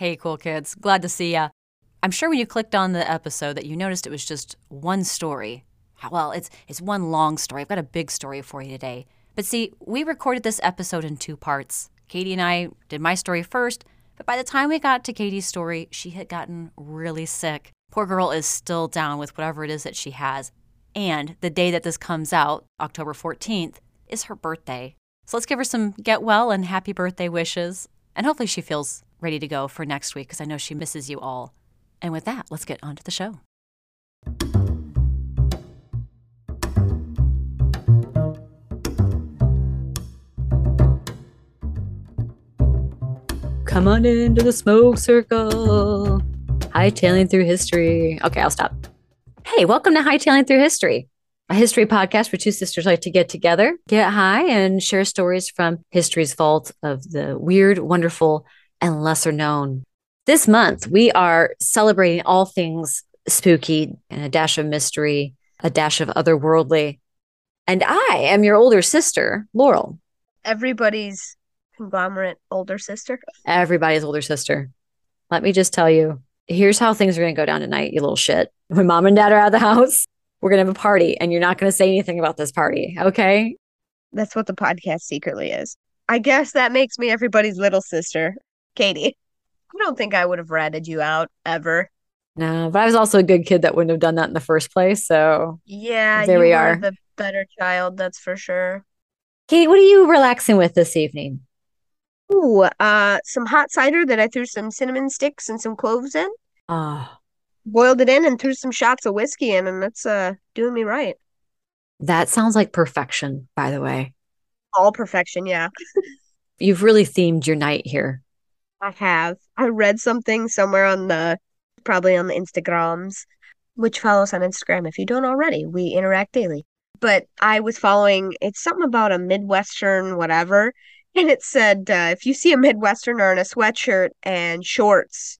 Hey, cool kids. Glad to see ya. I'm sure when you clicked on the episode that you noticed it was just one story. Well, it's it's one long story. I've got a big story for you today. But see, we recorded this episode in two parts. Katie and I did my story first, but by the time we got to Katie's story, she had gotten really sick. Poor girl is still down with whatever it is that she has. And the day that this comes out, October 14th, is her birthday. So let's give her some get well and happy birthday wishes. And hopefully she feels ready to go for next week because I know she misses you all. And with that, let's get on to the show. Come on into the smoke circle. Hightailing through history. Okay, I'll stop. Hey, welcome to Hightailing Through History, a history podcast where two sisters like to get together, get high, and share stories from history's vault of the weird, wonderful, and lesser known. This month, we are celebrating all things spooky and a dash of mystery, a dash of otherworldly. And I am your older sister, Laurel. Everybody's conglomerate older sister. Everybody's older sister. Let me just tell you here's how things are going to go down tonight, you little shit. When mom and dad are out of the house, we're going to have a party and you're not going to say anything about this party. Okay. That's what the podcast secretly is. I guess that makes me everybody's little sister, Katie. I don't think I would have ratted you out ever. No, but I was also a good kid that wouldn't have done that in the first place. So yeah, there we are. The better child, that's for sure. Kate, what are you relaxing with this evening? Ooh, uh, some hot cider that I threw some cinnamon sticks and some cloves in. Ah, Boiled it in and threw some shots of whiskey in, and that's uh doing me right. that sounds like perfection, by the way. All perfection, yeah. You've really themed your night here. I have. I read something somewhere on the probably on the Instagrams, which follows on Instagram if you don't already. We interact daily. But I was following it's something about a Midwestern whatever. And it said uh, if you see a Midwesterner in a sweatshirt and shorts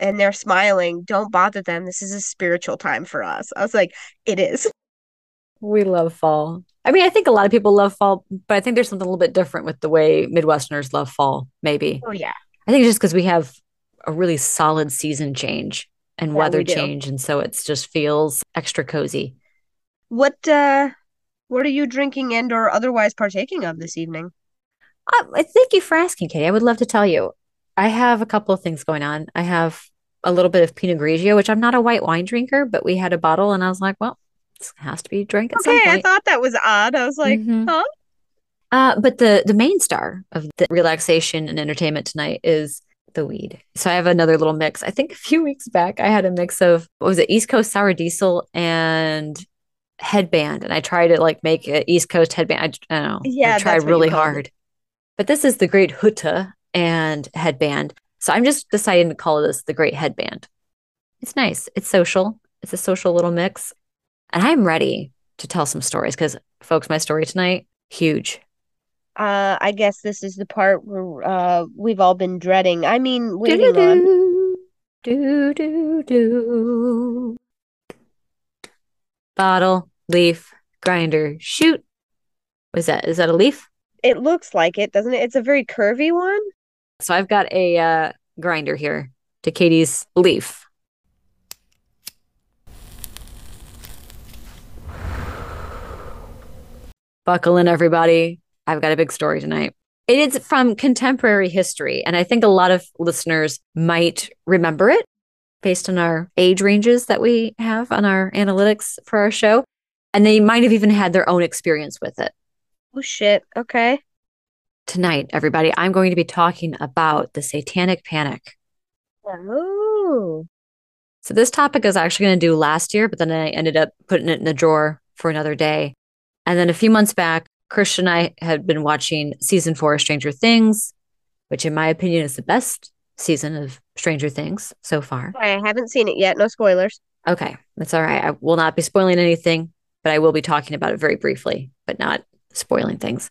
and they're smiling, don't bother them. This is a spiritual time for us. I was like, it is. We love fall. I mean, I think a lot of people love fall, but I think there's something a little bit different with the way Midwesterners love fall, maybe. Oh yeah. I think it's just because we have a really solid season change and Yeah, weather we change. And so it just feels extra cozy. What uh what are you drinking and or otherwise partaking of this evening? Uh, I thank you for asking, Katie. I would love to tell you. I have a couple of things going on. I have a little bit of Pinot Grigio, which I'm not a white wine drinker, but we had a bottle and I was like, well, this has to be drank at some Okay, I thought that was odd. I was like, Mhm. huh? Uh, but the the main star of the relaxation and entertainment tonight is the weed. So I have another little mix. I think a few weeks back I had a mix of what was it, East Coast sour diesel and headband, and I tried to like make an East Coast headband. I, I don't know. Yeah, I tried that's what you really called it. hard. But this is the Great Hutta and headband. So I'm just deciding to call this the Great Headband. It's nice. It's social. It's a social little mix, and I'm ready to tell some stories because, folks, my story tonight huge. Uh, I guess this is the part where uh we've all been dreading. I mean, waiting on. Do, do, do, do. Bottle, leaf, grinder, shoot. Was that? Is that a leaf? It looks like it, doesn't it? It's a very curvy one. So I've got a uh, grinder here to Katie's leaf. Buckle in, everybody. I've got a big story tonight. It is from contemporary history, and I think a lot of listeners might remember it based on our age ranges that we have on our analytics for our show. And they might have even had their own experience with it. Oh shit. Okay. Tonight, everybody, I'm going to be talking about the Satanic Panic. Oh. So this topic I was actually going to do last year, but then I ended up putting it in the drawer for another day. And then a few months back, Christian and I had been watching season four of Stranger Things, which in my opinion is the best season of Stranger Things so far. I haven't seen it yet. No spoilers. Okay, that's all right. I will not be spoiling anything, but I will be talking about it very briefly, but not spoiling things.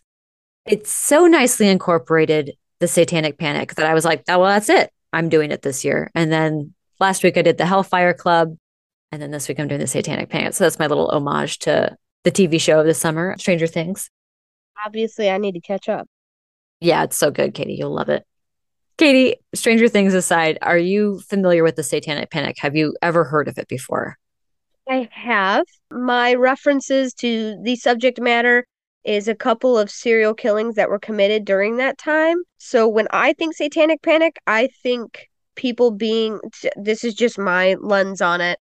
It's so nicely incorporated the Satanic Panic that I was like, oh, well, that's it. I'm doing it this year. And then last week I did the Hellfire Club. And then this week I'm doing the Satanic Panic. So that's my little homage to the TV show of the summer, Stranger Things. Obviously, I need to catch up. Yeah, it's so good, Katie. You'll love it. Katie, Stranger Things aside, are you familiar with the Satanic Panic? Have you ever heard of it before? I have. My references to the subject matter is a couple of serial killings that were committed during that time. So when I think satanic panic, I think people being this is just my lens on it.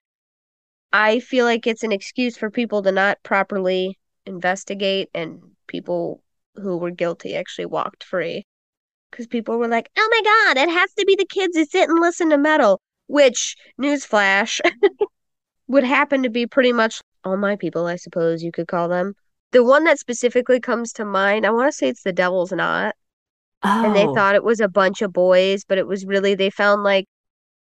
I feel like it's an excuse for people to not properly investigate and people who were guilty actually walked free. Because people were like, oh my god, it has to be the kids who sit and listen to metal. Which, newsflash, would happen to be pretty much all my people, I suppose you could call them. The one that specifically comes to mind, I want to say it's the Devil's Knot. Oh. And they oh. thought it was a bunch of boys, but it was really, they found like,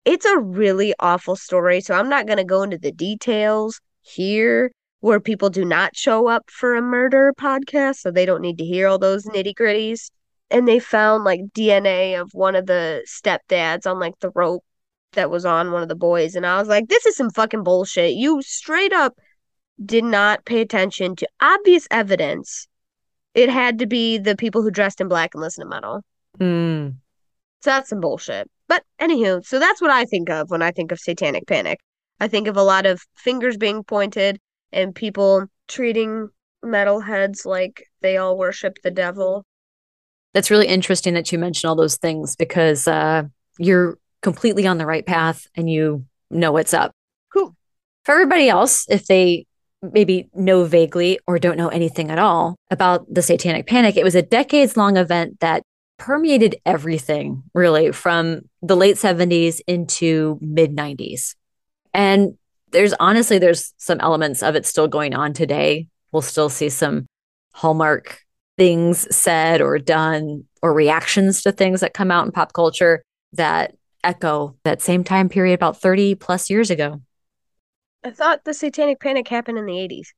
it's a really awful story. So I'm not going to go into the details here where people do not show up for a murder podcast. So they don't need to hear all those nitty gritties. And they found like DNA of one of the stepdads on like the rope that was on one of the boys. And I was like, this is some fucking bullshit. You straight up did not pay attention to obvious evidence. It had to be the people who dressed in black and listened to metal. Mm. So that's some bullshit. But anywho, so that's what I think of when I think of satanic panic. I think of a lot of fingers being pointed and people treating metalheads like they all worship the devil. That's really interesting that you mention all those things because uh, you're completely on the right path and you know what's up. Cool. For everybody else, if they maybe know vaguely or don't know anything at all about the Satanic Panic, it was a decades long event that permeated everything really from the late 70s into mid 90s. And there's honestly there's some elements of it still going on today. We'll still see some hallmark things said or done or reactions to things that come out in pop culture that echo that same time period about 30 plus years ago. I thought the satanic panic happened in the 80s.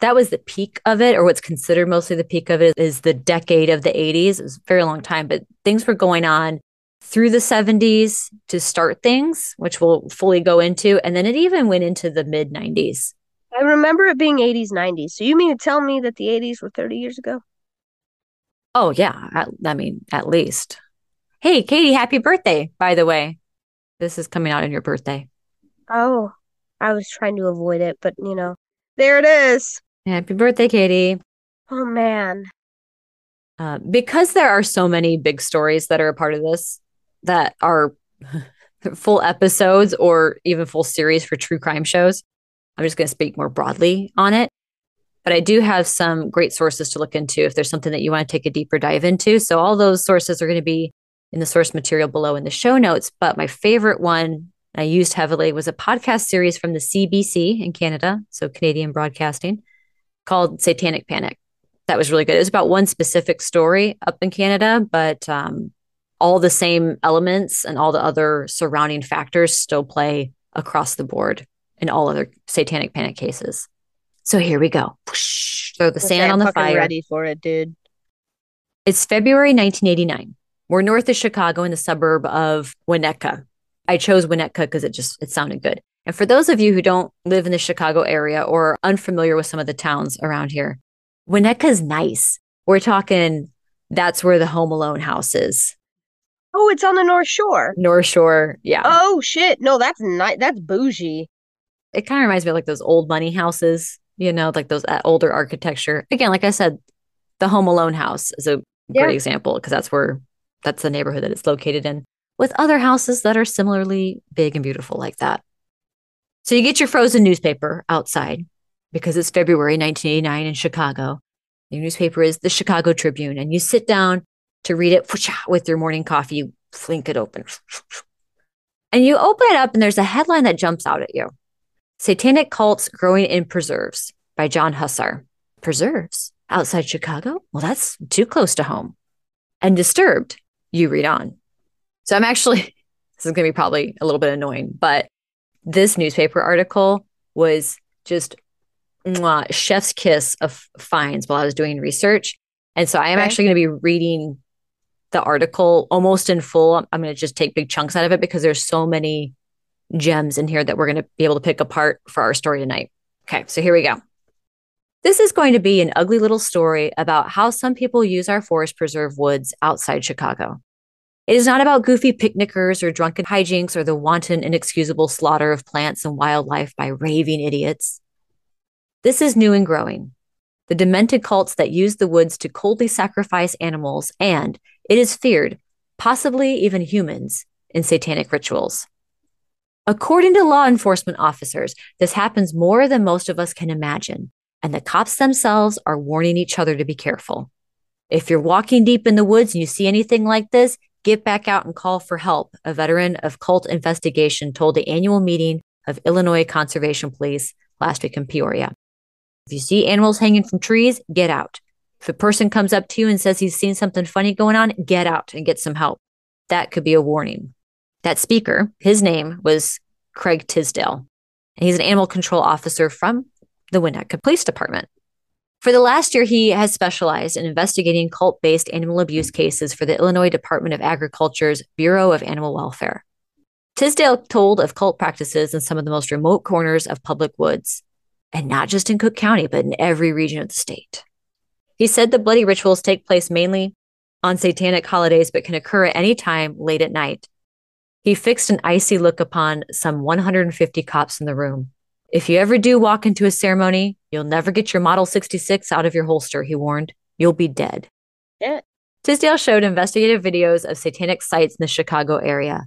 That was the peak of it, or what's considered mostly the peak of it is the decade of the 80s. It was a very long time, but things were going on through the 70s to start things, which we'll fully go into. And then it even went into the mid 90s. I remember it being 80s, 90s. So you mean to tell me that the 80s were 30 years ago? Oh, yeah. I, I mean, at least. Hey, Katie, happy birthday, by the way. This is coming out on your birthday. Oh, I was trying to avoid it, but you know, there it is. Happy birthday, Katie. Oh, man. Uh, because there are so many big stories that are a part of this that are full episodes or even full series for true crime shows, I'm just going to speak more broadly on it. But I do have some great sources to look into if there's something that you want to take a deeper dive into. So, all those sources are going to be in the source material below in the show notes. But my favorite one I used heavily was a podcast series from the CBC in Canada, so Canadian Broadcasting, called Satanic Panic. That was really good. It was about one specific story up in Canada, but um, all the same elements and all the other surrounding factors still play across the board in all other Satanic Panic cases. So here we go. throw the sand on the fire. Ready for it, dude. It's February 1989. We're north of Chicago in the suburb of Winnetka. I chose Winnetka because it just it sounded good. And for those of you who don't live in the Chicago area or are unfamiliar with some of the towns around here, Winnetka is nice. We're talking that's where the Home Alone house is. Oh, it's on the North Shore. North Shore, yeah. Oh shit. No, that's not that's bougie. It kind of reminds me of like those old money houses, you know, like those uh, older architecture. Again, like I said, the Home Alone house is a yeah. great example because that's where that's the neighborhood that it's located in, with other houses that are similarly big and beautiful like that. So you get your frozen newspaper outside because it's February 1989 in Chicago. Your newspaper is the Chicago Tribune, and you sit down to read it with your morning coffee. You flink it open. And you open it up, and there's a headline that jumps out at you Satanic Cults Growing in Preserves by John Husar. Preserves outside Chicago? Well, that's too close to home. And Disturbed you read on. So I'm actually, this is going to be probably a little bit annoying, but this newspaper article was just mwah, chef's kiss of finds while I was doing research. And so I am okay. actually going to be reading the article almost in full. I'm going to just take big chunks out of it because there's so many gems in here that we're going to be able to pick apart for our story tonight. Okay, so here we go. This is going to be an ugly little story about how some people use our forest preserve woods outside Chicago. It is not about goofy picnickers or drunken hijinks or the wanton, inexcusable slaughter of plants and wildlife by raving idiots. This is new and growing. The demented cults that use the woods to coldly sacrifice animals and, it is feared, possibly even humans, in satanic rituals. According to law enforcement officers, this happens more than most of us can imagine, and the cops themselves are warning each other to be careful. If you're walking deep in the woods and you see anything like this, get back out and call for help, a veteran of cult investigation told the annual meeting of Illinois Conservation Police last week in Peoria. If you see animals hanging from trees, get out. If a person comes up to you and says he's seen something funny going on, get out and get some help. That could be a warning. That speaker, his name was Craig Tisdale. And he's an animal control officer from the Winnetka Police Department. For the last year, he has specialized in investigating cult based animal abuse cases for the Illinois Department of Agriculture's Bureau of Animal Welfare. Tisdale told of cult practices in some of the most remote corners of public woods, and not just in Cook County, but in every region of the state. He said the bloody rituals take place mainly on satanic holidays, but can occur at any time late at night. He fixed an icy look upon some 150 cops in the room. If you ever do walk into a ceremony, you'll never get your Model 66 out of your holster, he warned. You'll be dead. Yeah. Tisdale showed investigative videos of satanic sites in the Chicago area.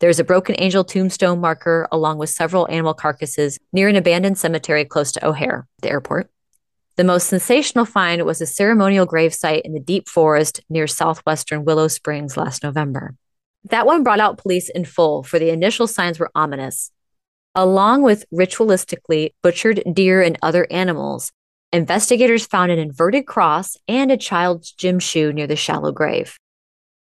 There's a broken angel tombstone marker along with several animal carcasses near an abandoned cemetery close to O'Hare, the airport. The most sensational find was a ceremonial gravesite in the deep forest near southwestern Willow Springs last November. That one brought out police in full, for the initial signs were ominous. Along with ritualistically butchered deer and other animals, investigators found an inverted cross and a child's gym shoe near the shallow grave.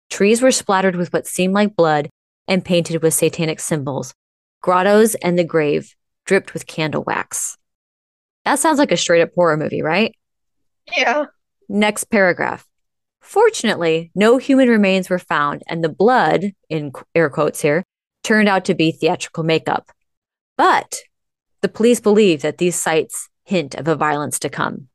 Trees were splattered with what seemed like blood and painted with satanic symbols. Grottos and the grave dripped with candle wax. That sounds like a straight up horror movie, right? Yeah. Next paragraph. Fortunately, no human remains were found, and the blood, in air quotes here, turned out to be theatrical makeup. But the police believe that these sites hint of a violence to come.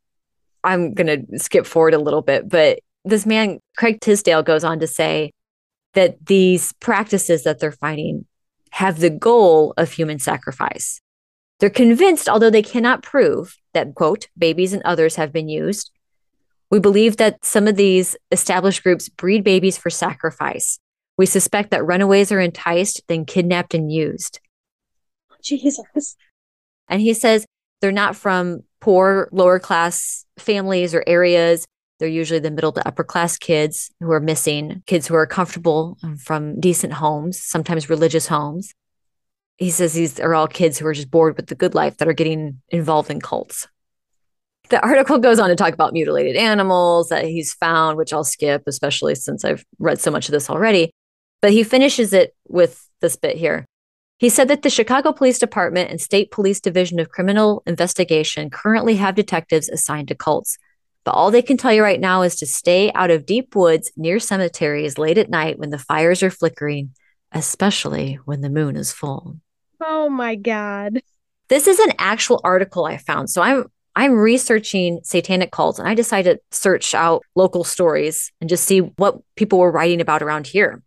I'm going to skip forward a little bit, but this man, Craig Tisdale, goes on to say that these practices that they're finding have the goal of human sacrifice. They're convinced, although they cannot prove, that, quote, babies and others have been used. We believe that some of these established groups breed babies for sacrifice. We suspect that runaways are enticed, then kidnapped and used. Jesus. And he says they're not from poor, lower class families or areas. They're usually the middle to upper class kids who are missing, kids who are comfortable um, from decent homes, sometimes religious homes he says these are all kids who are just bored with the good life that are getting involved in cults. The article goes on to talk about mutilated animals that he's found, which I'll skip, especially since I've read so much of this already. But he finishes it with this bit here. He said that the Chicago Police Department and State Police Division of Criminal Investigation currently have detectives assigned to cults. But all they can tell you right now is to stay out of deep woods near cemeteries late at night when the fires are flickering, especially when the moon is full. Oh my God. This is an actual article I found. So I'm I'm researching satanic cults and I decided to search out local stories and just see what people were writing about around here.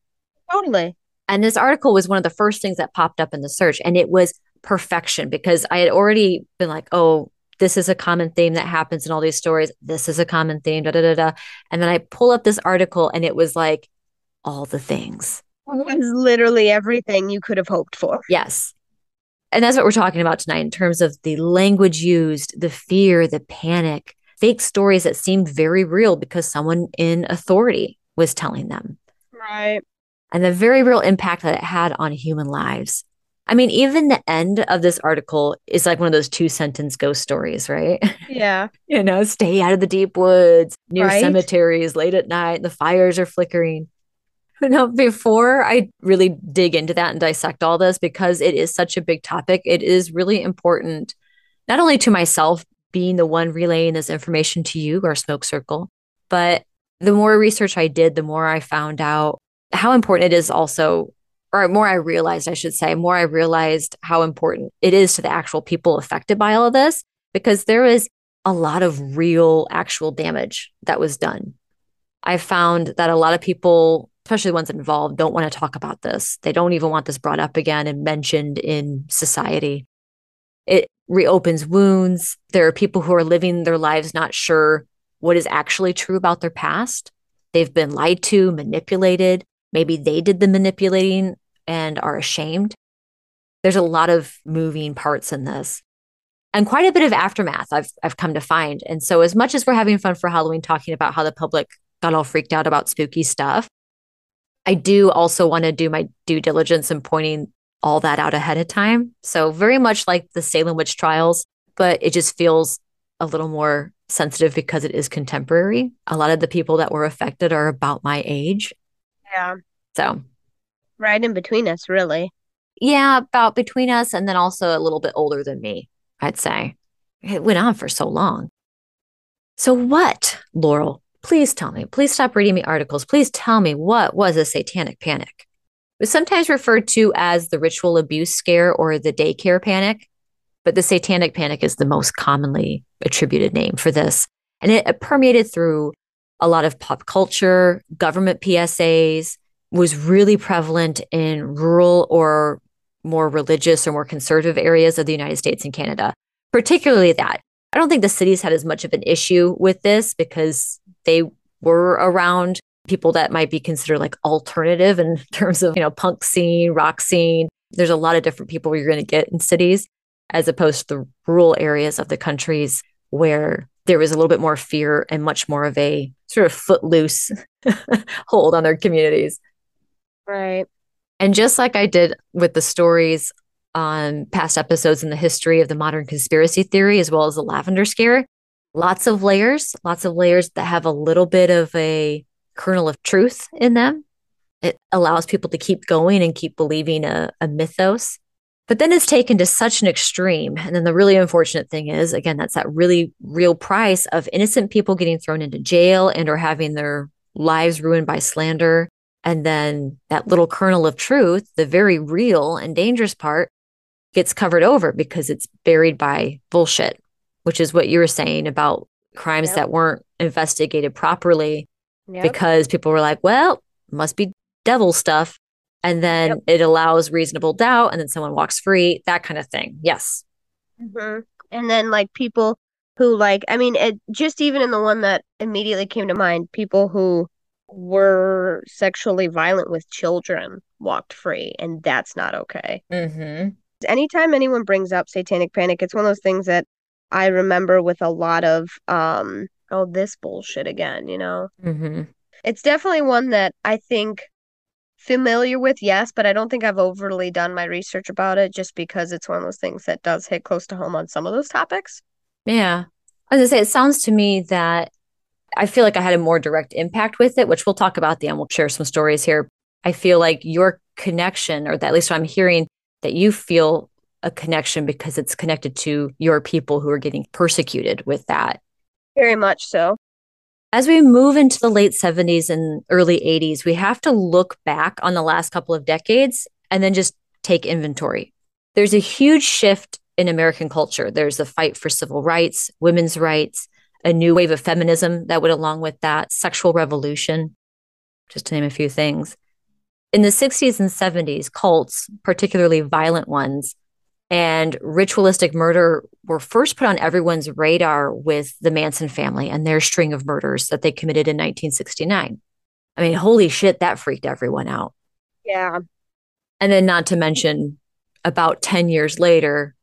Totally. And this article was one of the first things that popped up in the search and it was perfection because I had already been like, oh, this is a common theme that happens in all these stories. This is a common theme, da da da da. And then I pull up this article and it was like all the things. It was literally everything you could have hoped for. Yes. And that's what we're talking about tonight in terms of the language used, the fear, the panic, fake stories that seemed very real because someone in authority was telling them. Right. And the very real impact that it had on human lives. I mean, even the end of this article is like one of those two sentence ghost stories, right? Yeah. you know, stay out of the deep woods, near Right. cemeteries late at night, the fires are flickering. Now, before I really dig into that and dissect all this, because it is such a big topic, it is really important, not only to myself being the one relaying this information to you, our smoke circle, but the more research I did, the more I found out how important it is also, or more I realized, I should say, more I realized how important it is to the actual people affected by all of this, because there is a lot of real, actual damage that was done. I found that a lot of people especially the ones involved, don't want to talk about this. They don't even want this brought up again and mentioned in society. It reopens wounds. There are people who are living their lives not sure what is actually true about their past. They've been lied to, manipulated. Maybe they did the manipulating and are ashamed. There's a lot of moving parts in this and quite a bit of aftermath I've, I've come to find. And so, as much as we're having fun for Halloween talking about how the public got all freaked out about spooky stuff, I do also want to do my due diligence in pointing all that out ahead of time. So, very much like the Salem witch trials, but it just feels a little more sensitive because it is contemporary. A lot of the people that were affected are about my age. Yeah. So, right in between us, really. Yeah, about between us and then also a little bit older than me, I'd say. It went on for so long. So, what, Laurel? Please tell me. Please stop reading me articles. Please tell me what was a satanic panic? It was sometimes referred to as the ritual abuse scare or the daycare panic, but the satanic panic is the most commonly attributed name for this. And it permeated through a lot of pop culture, government PSAs, was really prevalent in rural or more religious or more conservative areas of the United States and Canada, particularly that. I don't think the cities had as much of an issue with this because they were around people that might be considered like alternative in terms of, you know, punk scene, rock scene. There's a lot of different people you're going to get in cities as opposed to the rural areas of the countries where there was a little bit more fear and much more of a sort of footloose hold on their communities. Right. And just like I did with the stories on past episodes in the history of the modern conspiracy theory, as well as the lavender scare, lots of layers, lots of layers that have a little bit of a kernel of truth in them. It allows people to keep going and keep believing a, a mythos. But then it's taken to such an extreme. And then the really unfortunate thing is, again, that's that really real price of innocent people getting thrown into jail and or having their lives ruined by slander. And then that little kernel of truth, the very real and dangerous part, gets covered over because it's buried by bullshit, which is what you were saying about crimes yep. that weren't investigated properly yep. because people were like, well, must be devil stuff and then yep. it allows reasonable doubt and then someone walks free that kind of thing yes mm-hmm. and then like people who like i mean it, just even in the one that immediately came to mind people who were sexually violent with children walked free and that's not okay mm-hmm. Anytime anyone brings up satanic panic it's one of those things that i remember with a lot of um oh this bullshit again you know mm-hmm. it's definitely one that i think familiar with, yes, but I don't think I've overly done my research about it just because it's one of those things that does hit close to home on some of those topics. Yeah. As I say, it sounds to me that I feel like I had a more direct impact with it, which we'll talk about the end. We'll share some stories here. I feel like your connection, or at least what I'm hearing that you feel a connection because it's connected to your people who are getting persecuted with that. Very much so. As we move into the late 70s and early 80s, we have to look back on the last couple of decades and then just take inventory. There's a huge shift in American culture. There's a fight for civil rights, women's rights, a new wave of feminism that went along with that, sexual revolution, just to name a few things. In the 60s and 70s, cults, particularly violent ones, and ritualistic murder were first put on everyone's radar with the Manson family and their string of murders that they committed in 1969. I mean, holy shit, that freaked everyone out. Yeah. And then, not to mention, about 10 years later,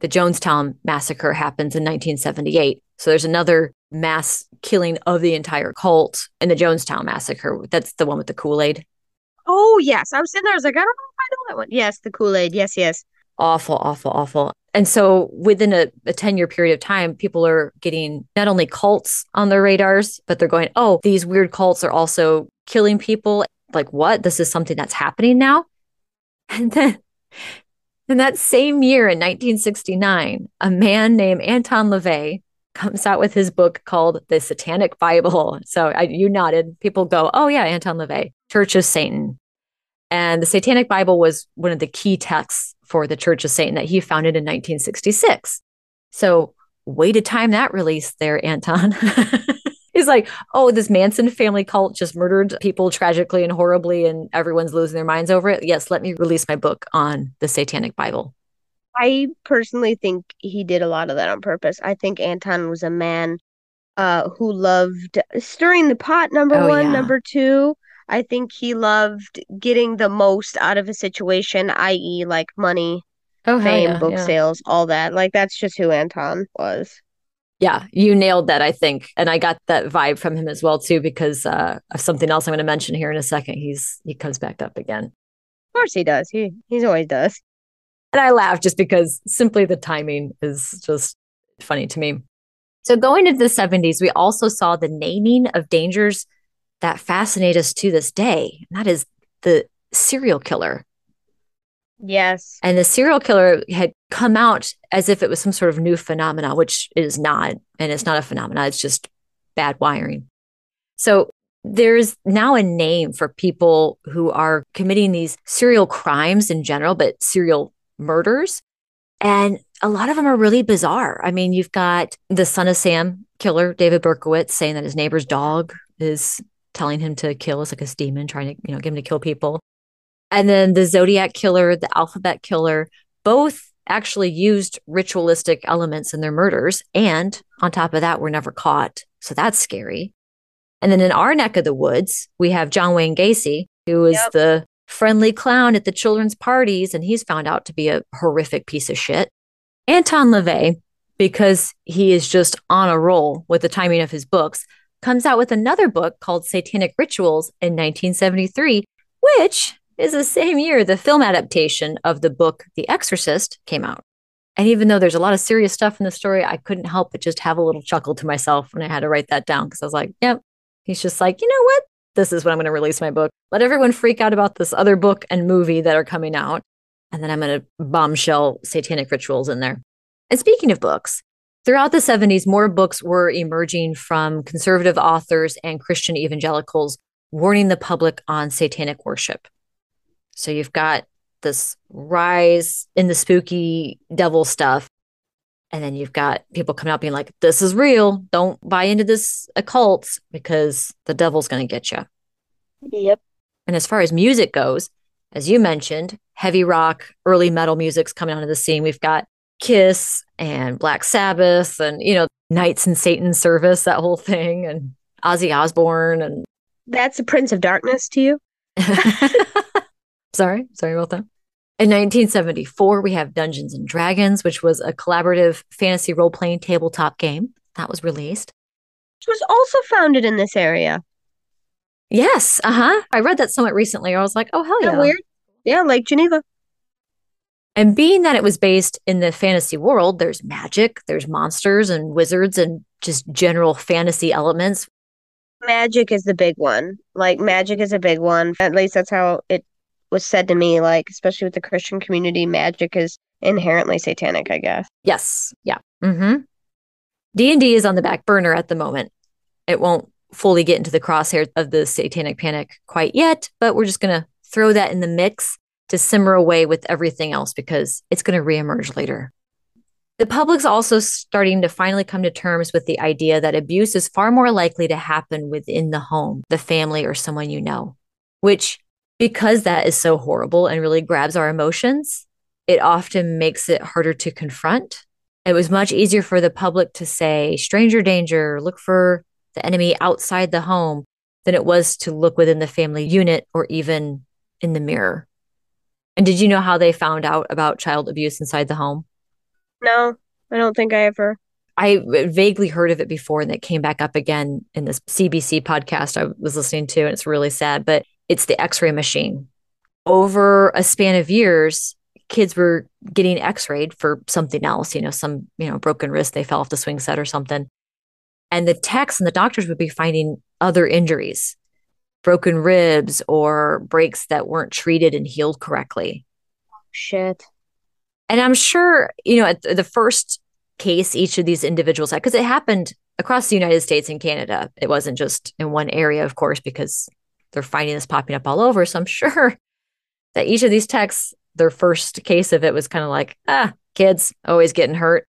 the Jonestown massacre happens in 1978. So there's another mass killing of the entire cult in the Jonestown massacre. That's the one with the Kool Aid. Oh, yes. I was sitting there, I was like, I don't know if I know that one. Yes, the Kool Aid. Yes, yes awful, awful, awful. And so within a, a 10 year period of time, people are getting not only cults on their radars, but they're going, oh, these weird cults are also killing people. Like, what? This is something that's happening now? And then in that same year in 1969, a man named Anton LaVey comes out with his book called The Satanic Bible. So I, you nodded. People go, oh, yeah, Anton LaVey, Church of Satan. And the Satanic Bible was one of the key texts for the Church of Satan that he founded in 1966. So, way to time that release there, Anton. He's like, oh, this Manson family cult just murdered people tragically and horribly, and everyone's losing their minds over it. Yes, let me release my book on the Satanic Bible. I personally think he did a lot of that on purpose. I think Anton was a man uh, who loved stirring the pot, number Oh, one. yeah. Number two, I think he loved getting the most out of a situation, i.e., like money, Oh, fame, book sales, all that. Like, that's just who Anton was. Yeah, you nailed that, I think. And I got that vibe from him as well, too, because uh, of something else I'm going to mention here in a second. He's he comes back up again. Of course he does. He he's always does. And I laugh just because simply the timing is just funny to me. So going into the 70s, we also saw the naming of dangers that fascinate us to this day. And that is the serial killer. Yes. And the serial killer had come out as if it was some sort of new phenomena, which it is not. And it's not a phenomena, it's just bad wiring. So there's now a name for people who are committing these serial crimes in general, but serial murders. And a lot of them are really bizarre. I mean, you've got the son of Sam killer, David Berkowitz, saying that his neighbor's dog is telling him to kill. It's like a demon trying to, you know, get him to kill people. And then the Zodiac killer, the alphabet killer, both actually used ritualistic elements in their murders. And on top of that, were never caught. So that's scary. And then in our neck of the woods, we have John Wayne Gacy, who is Yep. the friendly clown at the children's parties, and he's found out to be a horrific piece of shit. Anton LaVey, because he is just on a roll with the timing of his books, comes out with another book called Satanic Rituals in 1973, which is the same year the film adaptation of the book The Exorcist came out. And even though there's a lot of serious stuff in the story, I couldn't help but just have a little chuckle to myself when I had to write that down because I was like, yep. He's just like, you know what? This is when I'm going to release my book. Let everyone freak out about this other book and movie that are coming out. And then I'm going to bombshell satanic rituals in there. And speaking of books, throughout the 70s, more books were emerging from conservative authors and Christian evangelicals warning the public on satanic worship. So you've got this rise in the spooky devil stuff. And then you've got people coming out being like, this is real. Don't buy into this occult because the devil's going to get you. Yep. And as far as music goes, as you mentioned, heavy rock, early metal music's coming onto the scene. We've got Kiss and Black Sabbath and, you know, Knights in Satan's Service, that whole thing, and Ozzy Osbourne and That's the Prince of Darkness to you. sorry, sorry about that. In 1974, we have Dungeons and Dragons, which was a collaborative fantasy role playing tabletop game that was released. Which was also founded in this area. Yes, uh huh. I read that somewhat recently. I was like, oh, hell yeah. weird? Yeah, Lake Geneva. And being that it was based in the fantasy world, there's magic, there's monsters and wizards and just general fantasy elements. Magic is the big one. Like magic is a big one. At least that's how it was said to me. Like especially with the Christian community, magic is inherently satanic. I guess. Yes. Yeah. Mm-hmm. D&D is on the back burner at the moment. It won't fully get into the crosshair of the satanic panic quite yet, but we're just going to throw that in the mix to simmer away with everything else because it's going to reemerge later. The public's also starting to finally come to terms with the idea that abuse is far more likely to happen within the home, the family, or someone you know, which, because that is so horrible and really grabs our emotions, it often makes it harder to confront. It was much easier for the public to say, stranger danger, look for the enemy outside the home, than it was to look within the family unit or even in the mirror. And did you know how they found out about child abuse inside the home? No, I don't think I ever. I vaguely heard of it before and it came back up again in this CBC podcast I was listening to, and it's really sad, but it's the x ray machine. Over a span of years, kids were getting x rayed for something else, you know, some, you know, broken wrist, they fell off the swing set or something. And the techs and the doctors would be finding other injuries, broken ribs or breaks that weren't treated and healed correctly. Shit. And I'm sure, you know, at the first case each of these individuals had, because it happened across the United States and Canada. It wasn't just in one area, of course, because they're finding this popping up all over. So I'm sure that each of these texts, their first case of it was kind of like, ah, kids always getting hurt.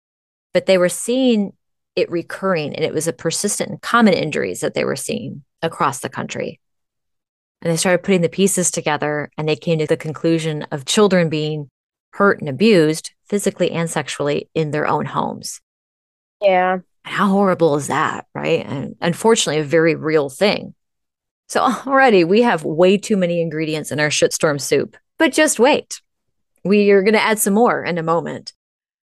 But they were seeing it recurring and it was a persistent and common injuries that they were seeing across the country. And they started putting the pieces together and they came to the conclusion of children being hurt and abused physically and sexually in their own homes. Yeah. How horrible is that, right? And unfortunately, a very real thing. So already we have way too many ingredients in our shitstorm soup. But just wait. We are going to add some more in a moment.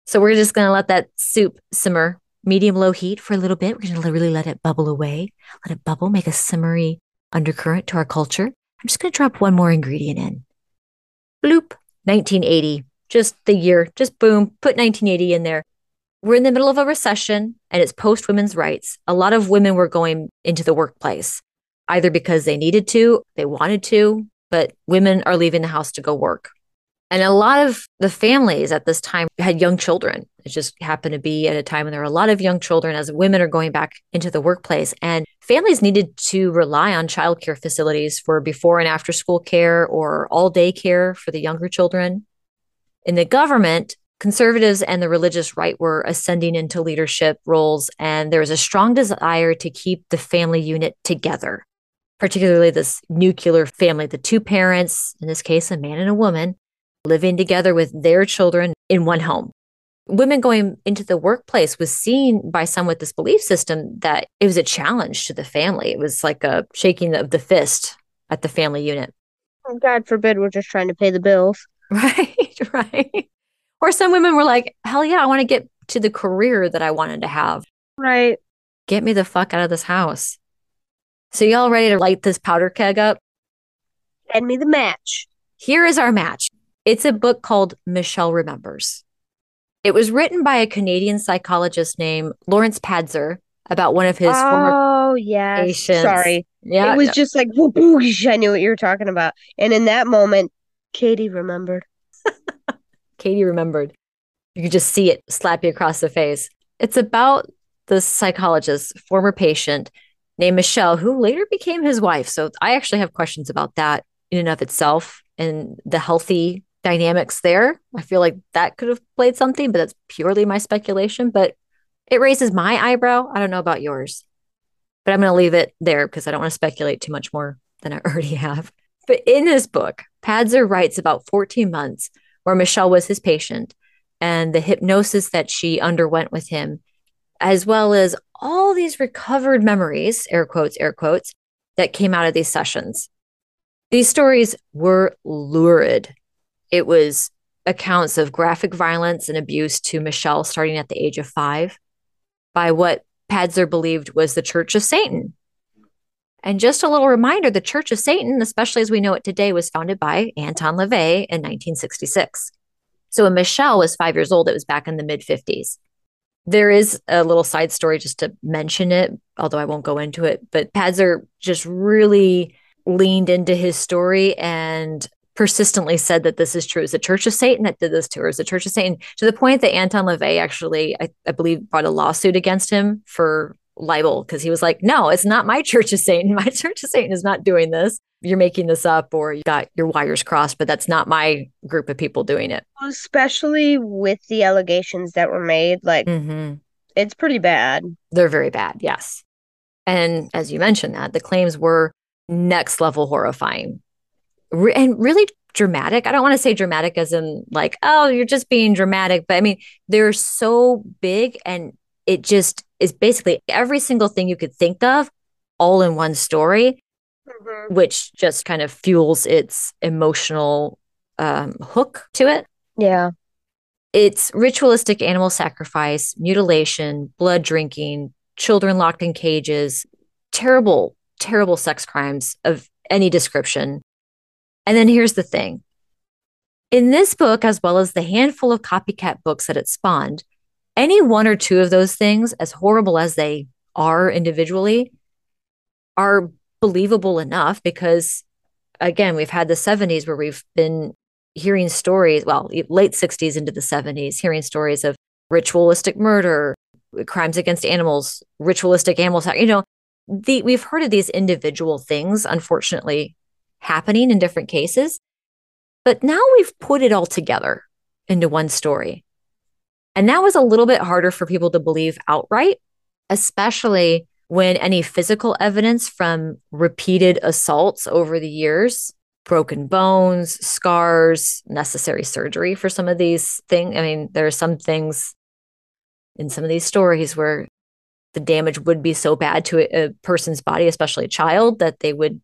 So we're just going to let that soup simmer medium low heat for a little bit. We're going to really let it bubble away, let it bubble, make a simmery undercurrent to our culture. I'm just going to drop one more ingredient in. Bloop, 1980, just the year, just boom, put 1980 in there. We're in the middle of a recession and it's post women's rights. A lot of women were going into the workplace, either because they needed to, they wanted to, but women are leaving the house to go work. And a lot of the families at this time had young children. It just happened to be at a time when there were a lot of young children as women are going back into the workplace. And families needed to rely on childcare facilities for before and after school care or all day care for the younger children. In the government, conservatives and the religious right were ascending into leadership roles, and there was a strong desire to keep the family unit together, particularly this nuclear family, the two parents, in this case, a man and a woman, living together with their children in one home. Women going into the workplace was seen by some with this belief system that it was a challenge to the family. It was like a shaking of the fist at the family unit. God forbid we're just trying to pay the bills. Right, right. Or some women were like, hell yeah, I want to get to the career that I wanted to have. Right. Get me the fuck out of this house. So, y'all ready to light this powder keg up? Send me the match. Here is our match. It's a book called Michelle Remembers. It was written by a Canadian psychologist named Lawrence Pazder about one of his oh, former yes. patients. Sorry. Yeah, it was just like, whoopoosh, I knew what you were talking about. And in that moment, Katie remembered. Katie remembered. You could just see it slap you across the face. It's about the psychologist, former patient named Michelle, who later became his wife. So I actually have questions about that in and of itself and the healthy dynamics there. I feel like that could have played something, but that's purely my speculation. But it raises my eyebrow. I don't know about yours, but I'm going to leave it there because I don't want to speculate too much more than I already have. But in this book, Pazder writes about 14 months where Michelle was his patient and the hypnosis that she underwent with him, as well as all these recovered memories, air quotes, air quotes, that came out of these sessions. These stories were lurid. It was accounts of graphic violence and abuse to Michelle starting at the age of five by what Pazder believed was the Church of Satan. And just a little reminder the Church of Satan, especially as we know it today, was founded by Anton LaVey in 1966. So when Michelle was five years old, it was back in the mid 50s. There is a little side story just to mention it, although I won't go into it. But Pazder just really leaned into his story and persistently said that this is true. It's the Church of Satan that did this to her. It's the Church of Satan to the point that Anton LaVey actually, I, I believe, brought a lawsuit against him for libel because he was like, no, it's not my Church of Satan. My Church of Satan is not doing this. You're making this up or you got your wires crossed, but that's not my group of people doing it. Especially with the allegations that were made. Like, mm-hmm. it's pretty bad. They're very bad. Yes. And as you mentioned that, the claims were next level horrifying Re- and really dramatic. I don't want to say dramatic as in like, oh, you're just being dramatic, but I mean, they're so big and it just is basically every single thing you could think of all in one story, mm-hmm. which just kind of fuels its emotional um, hook to it. Yeah. It's ritualistic animal sacrifice, mutilation, blood drinking, children locked in cages, terrible terrible sex crimes of any description. And then here's the thing. In this book, as well as the handful of copycat books that it spawned, any one or two of those things, as horrible as they are individually, are believable enough because, again, we've had the 70s where we've been hearing stories, well, late 60s into the 70s, hearing stories of ritualistic murder, crimes against animals, ritualistic animals, you know, the we've heard of these individual things unfortunately happening in different cases but now we've put it all together into one story and that was a little bit harder for people to believe outright especially when any physical evidence from repeated assaults over the years, broken bones, scars, necessary surgery for some of these things. I mean, there are some things in some of these stories where the damage would be so bad to a, person's body, especially a child, that they would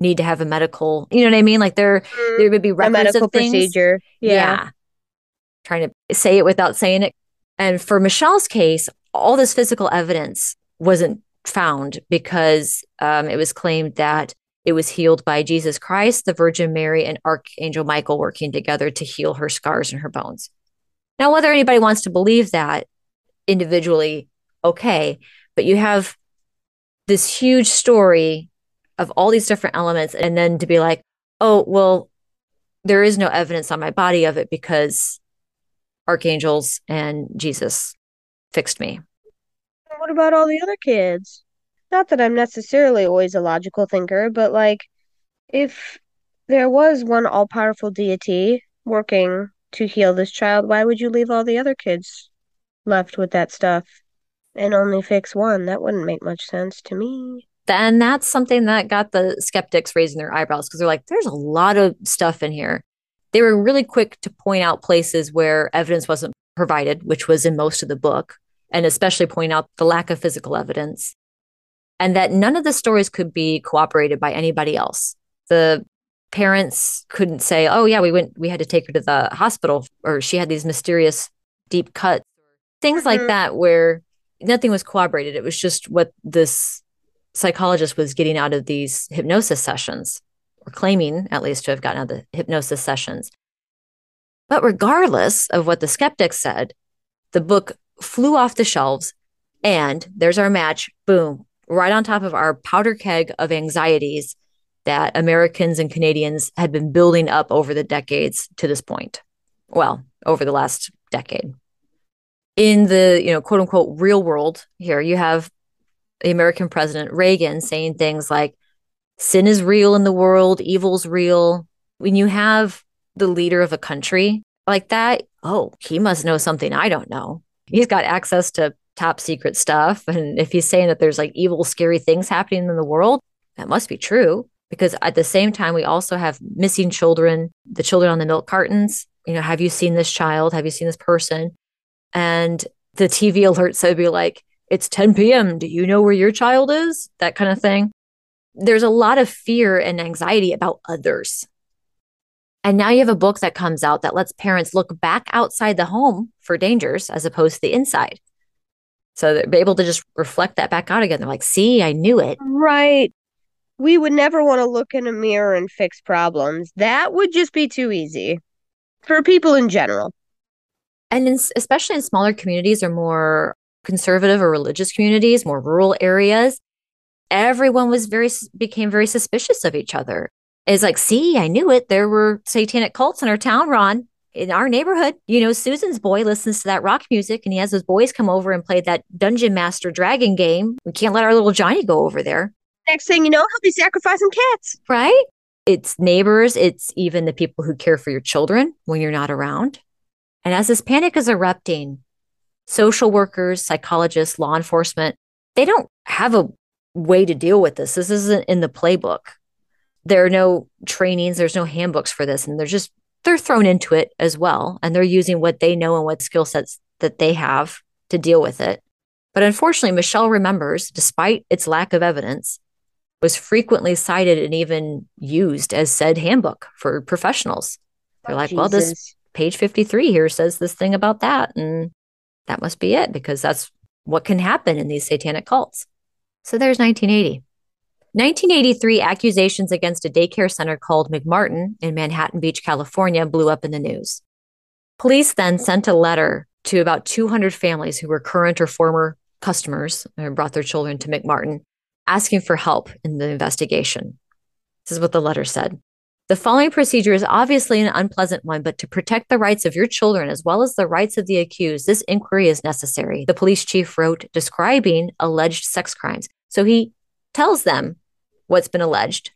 need to have a medical, you know what I mean? Like there, mm, there would be records a medical of things. procedure. Yeah. yeah. Trying to say it without saying it. And for Michelle's case, all this physical evidence wasn't found because um, it was claimed that it was healed by Jesus Christ, the Virgin Mary, and Archangel Michael working together to heal her scars and her bones. Now, whether anybody wants to believe that individually, okay, but you have this huge story of all these different elements, and then to be like, oh, well, there is no evidence on my body of it because archangels and Jesus fixed me. What about all the other kids? Not that I'm necessarily always a logical thinker, but like if there was one all powerful deity working to heal this child, why would you leave all the other kids left with that stuff and only fix one? That wouldn't make much sense to me. Then that's something that got the skeptics raising their eyebrows because they're like, there's a lot of stuff in here. They were really quick to point out places where evidence wasn't provided, which was in most of the book, and especially point out the lack of physical evidence. And that none of the stories could be cooperated by anybody else. The parents couldn't say, oh, yeah, we went, we had to take her to the hospital, or she had these mysterious deep cuts, things mm-hmm. like that, where nothing was corroborated. It was just what this psychologist was getting out of these hypnosis sessions, or claiming at least to have gotten out of the hypnosis sessions. But regardless of what the skeptics said, the book flew off the shelves, and there's our match. Boom, right on top of our powder keg of anxieties that Americans and Canadians had been building up over the decades to this point. Well, over the last decade. In the, you know, quote unquote real world here, you have the American president Reagan saying things like sin is real in the world, evil's real. When you have the leader of a country like that, oh, he must know something I don't know. He's got access to top secret stuff. And if he's saying that there's like evil, scary things happening in the world, that must be true. Because at the same time, we also have missing children, the children on the milk cartons. You know, have you seen this child? Have you seen this person? And the TV alerts would be like, it's 10 p.m. Do you know where your child is? That kind of thing. There's a lot of fear and anxiety about others. And now you have a book that comes out that lets parents look back outside the home for dangers as opposed to the inside. So they're able to just reflect that back out again. They're like, see, I knew it. Right. We would never want to look in a mirror and fix problems. That would just be too easy for people in general. And in, especially in smaller communities or more conservative or religious communities, more rural areas, everyone was very became very suspicious of each other. It's like, see, I knew it. There were satanic cults in our town, Ron in our neighborhood, you know, Susan's boy listens to that rock music and he has his boys come over and play that Dungeon Master Dragon game. We can't let our little Johnny go over there. Next thing you know, he'll be sacrificing cats. Right? It's neighbors, it's even the people who care for your children when you're not around. And as this panic is erupting, social workers, psychologists, law enforcement, they don't have a way to deal with this. This isn't in the playbook. There are no trainings, there's no handbooks for this, and they're just they're thrown into it as well and they're using what they know and what skill sets that they have to deal with it. But unfortunately, Michelle remembers, despite its lack of evidence, was frequently cited and even used as said handbook for professionals. They're like, Jesus. well, this page 53 here says this thing about that. And that must be it because that's what can happen in these satanic cults. So there's 1980. 1983 accusations against a daycare center called McMartin in Manhattan Beach, California blew up in the news. Police then sent a letter to about 200 families who were current or former customers and brought their children to McMartin, asking for help in the investigation. This is what the letter said. The following procedure is obviously an unpleasant one, but to protect the rights of your children as well as the rights of the accused, this inquiry is necessary. The police chief wrote describing alleged sex crimes. So he tells them what's been alleged.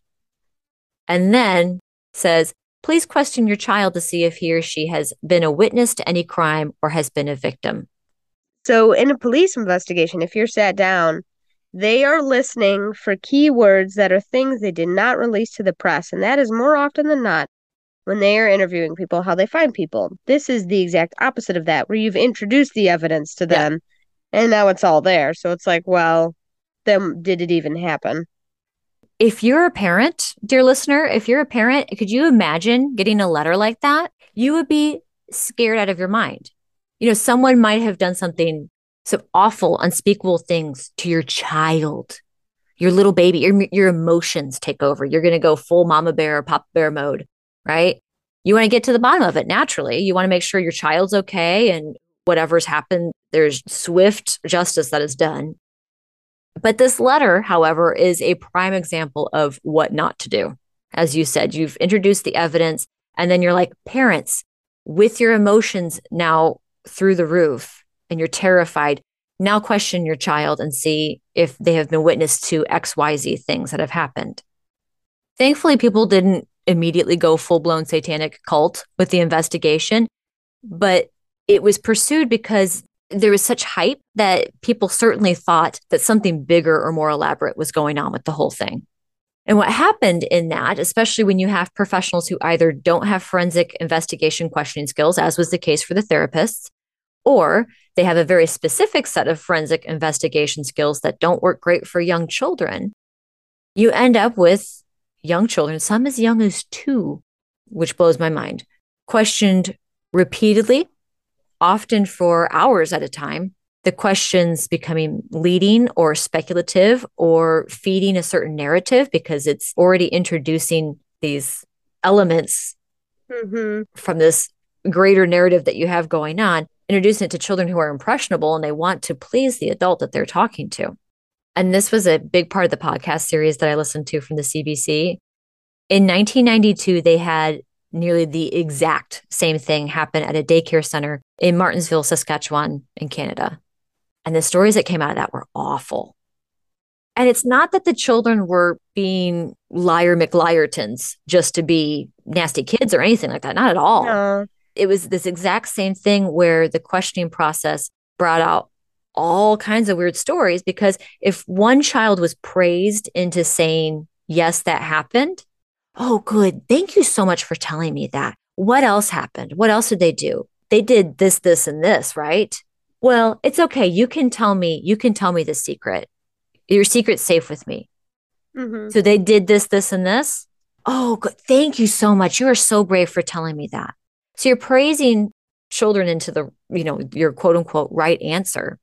And then says, please question your child to see if he or she has been a witness to any crime or has been a victim. So, in a police investigation, if you're sat down, they are listening for keywords that are things they did not release to the press. And that is more often than not when they are interviewing people, how they find people. This is the exact opposite of that, where you've introduced the evidence to them yeah. and now it's all there. So it's like, well, then did it even happen? If you're a parent, dear listener, if you're a parent, could you imagine getting a letter like that? You would be scared out of your mind. You know, someone might have done something, some awful, unspeakable things to your child, your little baby, your, your emotions take over. You're going to go full mama bear or papa bear mode, right? You want to get to the bottom of it naturally. You want to make sure your child's okay and whatever's happened, there's swift justice that is done. But this letter, however, is a prime example of what not to do. As you said, you've introduced the evidence, and then you're like, parents, with your emotions now through the roof and you're terrified, now question your child and see if they have been witness to XYZ things that have happened. Thankfully, people didn't immediately go full blown satanic cult with the investigation, but it was pursued because there was such hype that people certainly thought that something bigger or more elaborate was going on with the whole thing. And what happened in that, especially when you have professionals who either don't have forensic investigation questioning skills, as was the case for the therapists, or they have a very specific set of forensic investigation skills that don't work great for young children, you end up with young children, some as young as two, which blows my mind, questioned repeatedly often for hours at a time, the questions becoming leading or speculative or feeding a certain narrative because it's already introducing these elements mm-hmm. from this greater narrative that you have going on, introducing it to children who are impressionable and they want to please the adult that they're talking to. And this was a big part of the podcast series that I listened to from the CBC. In 1992, they had nearly the exact same thing happen at a daycare center in Martensville, Saskatchewan, in Canada. And the stories that came out of that were awful. And it's not that the children were being liar McLiartons just to be nasty kids or anything like that. Not at all. It was this exact same thing where the questioning process brought out all kinds of weird stories because if one child was praised into saying, yes, that happened, Oh, good. Thank you so much for telling me that. What else happened? What else did they do? They did this, this, and this, right? Well, it's okay. You can tell me, you can tell me the secret. Your secret's safe with me. Mm-hmm. So they did this, this, and this. Oh, good. Thank you so much. You are so brave for telling me that. So you're praising children into the, you know, your quote unquote right answer.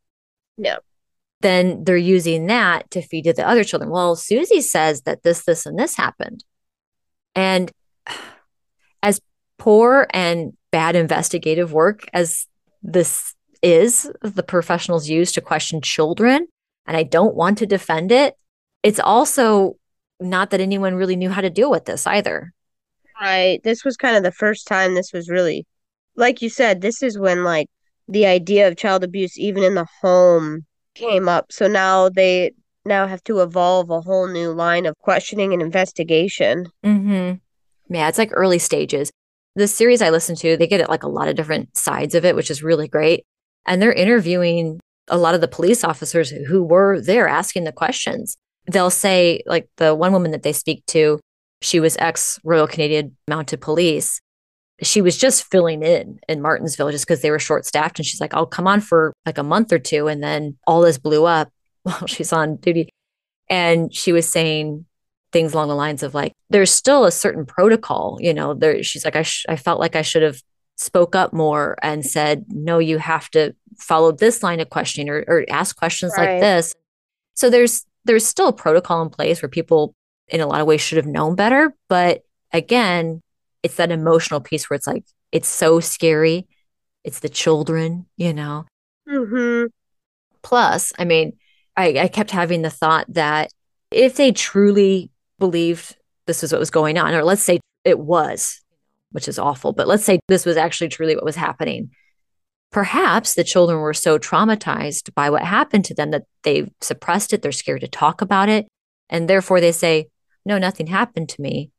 Yeah. Then they're using that to feed to the other children. Well, Susie says that this, this, and this happened. And as poor and bad investigative work as this is, the professionals use to question children, and I don't want to defend it, it's also not that anyone really knew how to deal with this either. Right. This was kind of the first time this was really, like you said, this is when like the idea of child abuse, even in the home, came up. So now they now have to evolve a whole new line of questioning and investigation. Mm-hmm. Yeah, it's like early stages. The series I listen to, they get at like a lot of different sides of it, which is really great. And they're interviewing a lot of the police officers who were there asking the questions. They'll say, like the one woman that they speak to, she was ex Royal Canadian Mounted Police. She was just filling in in Martensville just because they were short staffed. And she's like, I'll come on for like a month or two. And then all this blew up while she's on duty. And she was saying things along the lines of like, there's still a certain protocol, you know, there, she's like, I, sh- I felt like I should have spoke up more and said, no, you have to follow this line of questioning or, or ask questions right. like this. So there's, there's still a protocol in place where people in a lot of ways should have known better. But again, it's that emotional piece where it's like, it's so scary. It's the children, you know? Mm-hmm. Plus, I mean, I, I kept having the thought that if they truly believed this was what was going on, or let's say it was, which is awful, but let's say this was actually truly what was happening. Perhaps the children were so traumatized by what happened to them that they suppressed it. They're scared to talk about it. And therefore they say, no, nothing happened to me.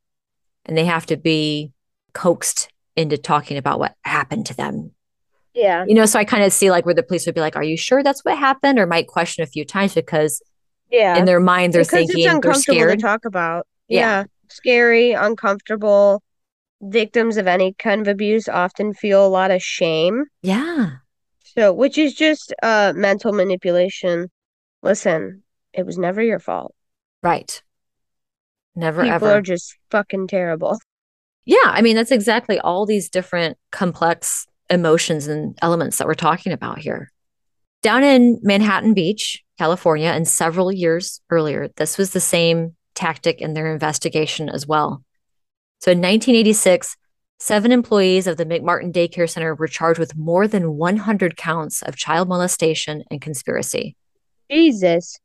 And they have to be coaxed into talking about what happened to them Yeah. You know, so I kind of see like where the police would be like, Are you sure that's what happened? Or might question a few times because Yeah. in their mind they're because thinking it's they're scared. to talk about. Yeah. Yeah. Scary, uncomfortable. Victims of any kind of abuse often feel a lot of shame. Yeah. So, which is just uh mental manipulation. Listen, it was never your fault. Right. Never People ever. are just fucking terrible. Yeah, I mean that's exactly all these different complex emotions and elements that we're talking about here. Down in Manhattan Beach, California, and several years earlier, this was the same tactic in their investigation as well. So in 1986, seven employees of the McMartin Daycare Center were charged with more than 100 counts of child molestation and conspiracy. Jesus.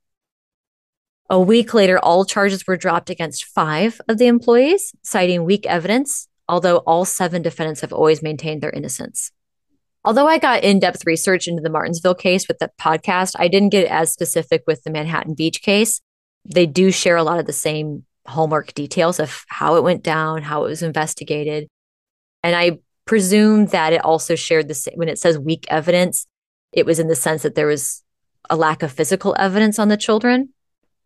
A week later, all charges were dropped against five of the employees, citing weak evidence, although all seven defendants have always maintained their innocence. Although I got in depth research into the Martensville case with the podcast, I didn't get as specific with the Manhattan Beach case. They do share a lot of the same hallmark details of how it went down, how it was investigated. And I presume that it also shared the same when it says weak evidence, it was in the sense that there was a lack of physical evidence on the children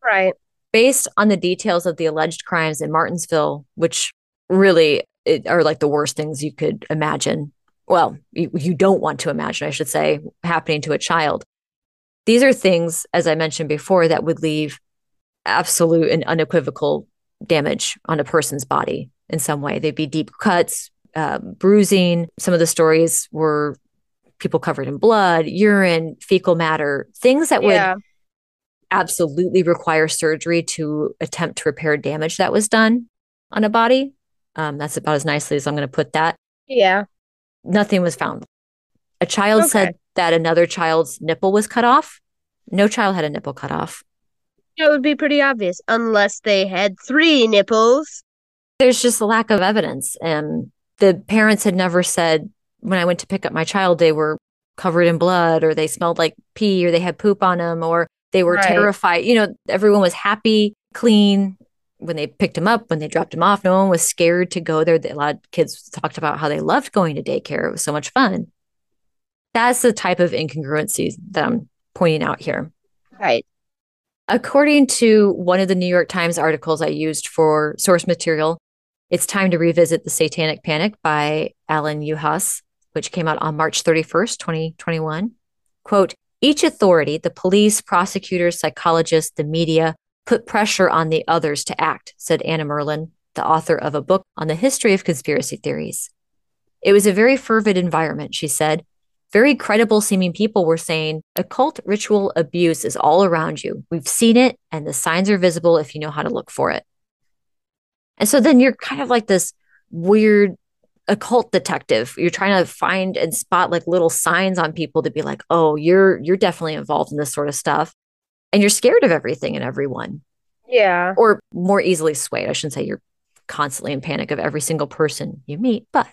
Right. based on the details of the alleged crimes in Martensville, which really are like the worst things you could imagine. Well, you, you don't want to imagine, I should say, happening to a child. These are things, as I mentioned before, that would leave absolute and unequivocal damage on a person's body in some way. They'd be deep cuts, uh, bruising. Some of the stories were people covered in blood, urine, fecal matter, things that would Yeah. Absolutely require surgery to attempt to repair damage that was done on a body. Um, that's about as nicely as I'm going to put that. Yeah. Nothing was found. A child Okay. said that another child's nipple was cut off. No child had a nipple cut off. It would be pretty obvious unless they had three nipples. There's just a lack of evidence. And the parents had never said, when I went to pick up my child, they were covered in blood or they smelled like pee or they had poop on them or they were Right. terrified. You know, everyone was happy, clean when they picked him up, when they dropped him off. No one was scared to go there. A lot of kids talked about how they loved going to daycare. It was so much fun. That's the type of incongruencies that I'm pointing out here. Right. According to one of the New York Times articles I used for source material, it's time to revisit The Satanic Panic by Alan Yuhas, which came out on March 31st, 2021. Quote, each authority, the police, prosecutors, psychologists, the media, put pressure on the others to act, said Anna Merlan, the author of a book on the history of conspiracy theories. It was a very fervid environment, she said. Very credible seeming people were saying occult ritual abuse is all around you. We've seen it, and the signs are visible if you know how to look for it. And so then you're kind of like this weird occult detective. You're trying to find and spot like little signs on people to be like, "Oh, you're you're definitely involved in this sort of stuff." And you're scared of everything and everyone Yeah. or more easily swayed. I shouldn't say you're constantly in panic of every single person you meet, but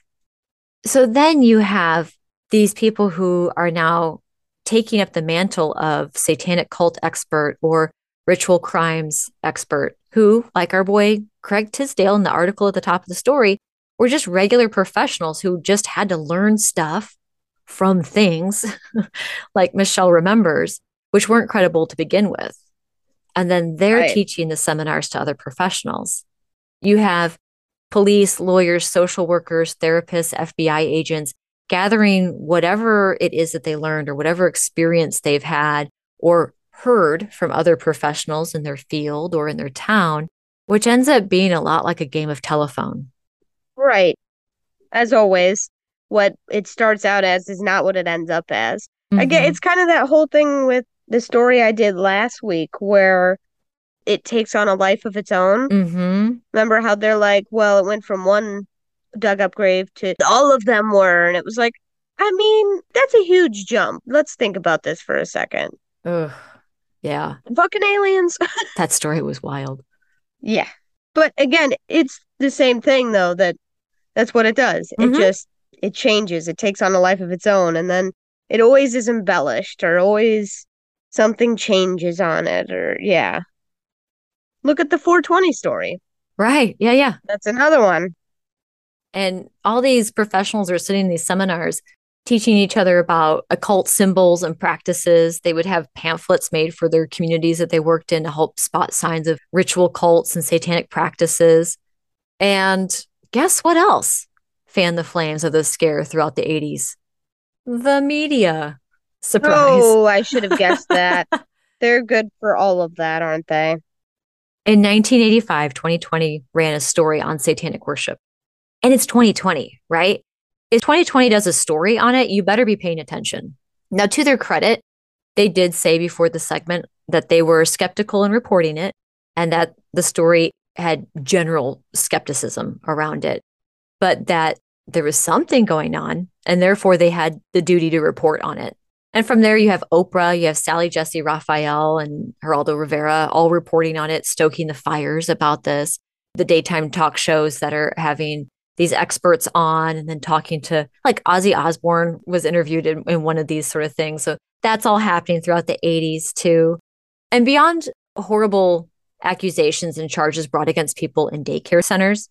so then you have these people who are now taking up the mantle of satanic cult expert or ritual crimes expert, who, like our boy Craig Tisdale in the article at the top of the story, were just regular professionals who just had to learn stuff from things like Michelle remembers, which weren't credible to begin with. And then they're Right. teaching the seminars to other professionals. You have police, lawyers, social workers, therapists, FBI agents gathering whatever it is that they learned or whatever experience they've had or heard from other professionals in their field or in their town, which ends up being a lot like a game of telephone. Right. As always, what it starts out as is not what it ends up as. Again, Mhm. it's kind of that whole thing with the story I did last week where it takes on a life of its own. Mhm. Remember how they're like, well, it went from one dug up grave to all of them were, and it was like, I mean, that's a huge jump. Let's think about this for a second. Ugh. Yeah, Fucking aliens. that story was wild. Yeah. But again, it's the same thing though that that's what it does. Mhm. It just it changes. It takes on a life of its own and then it always is embellished or always something changes on it or yeah. Look at the 420 story. Right. Yeah, yeah. That's another one. And all these professionals are sitting in these seminars teaching each other about occult symbols and practices. They would have pamphlets made for their communities that they worked in to help spot signs of ritual cults and satanic practices. And guess what else fanned the flames of the scare throughout the 80s? The media. Surprise. Oh, I should have guessed that. They're good for all of that, aren't they? In 1985, 2020 ran a story on satanic worship. And it's 2020, right? If 2020 does a story on it, you better be paying attention. Now, to their credit, they did say before the segment that they were skeptical in reporting it and that the story had general skepticism around it, but that there was something going on and therefore they had the duty to report on it. And from there, you have Oprah, you have Sally Jessy Raphael and Geraldo Rivera all reporting on it, stoking the fires about this. The daytime talk shows that are having these experts on and then talking to like Ozzy Osbourne was interviewed in, in one of these sort of things. So that's all happening throughout the 80s too. And beyond horrible accusations and charges brought against people in daycare centers,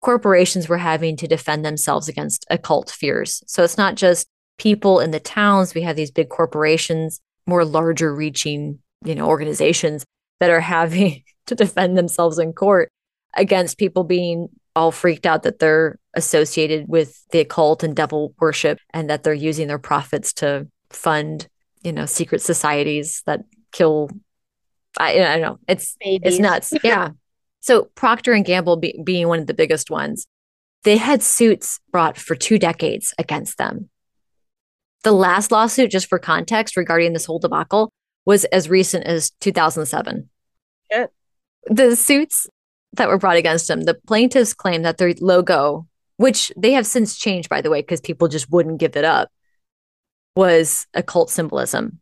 corporations were having to defend themselves against occult fears. So it's not just people in the towns, we have these big corporations, more larger reaching, you know, organizations that are having to defend themselves in court against people being all freaked out that they're associated with the occult and devil worship and that they're using their profits to fund, you know, secret societies that kill I, I don't know. It's Babies. it's nuts. Yeah. so Procter and Gamble be, being one of the biggest ones, they had suits brought for two decades against them. The last lawsuit, just for context, regarding this whole debacle, was as recent as 2007. Yeah. The suits that were brought against them, the plaintiffs claimed that their logo, which they have since changed, by the way, because people just wouldn't give it up, was occult symbolism.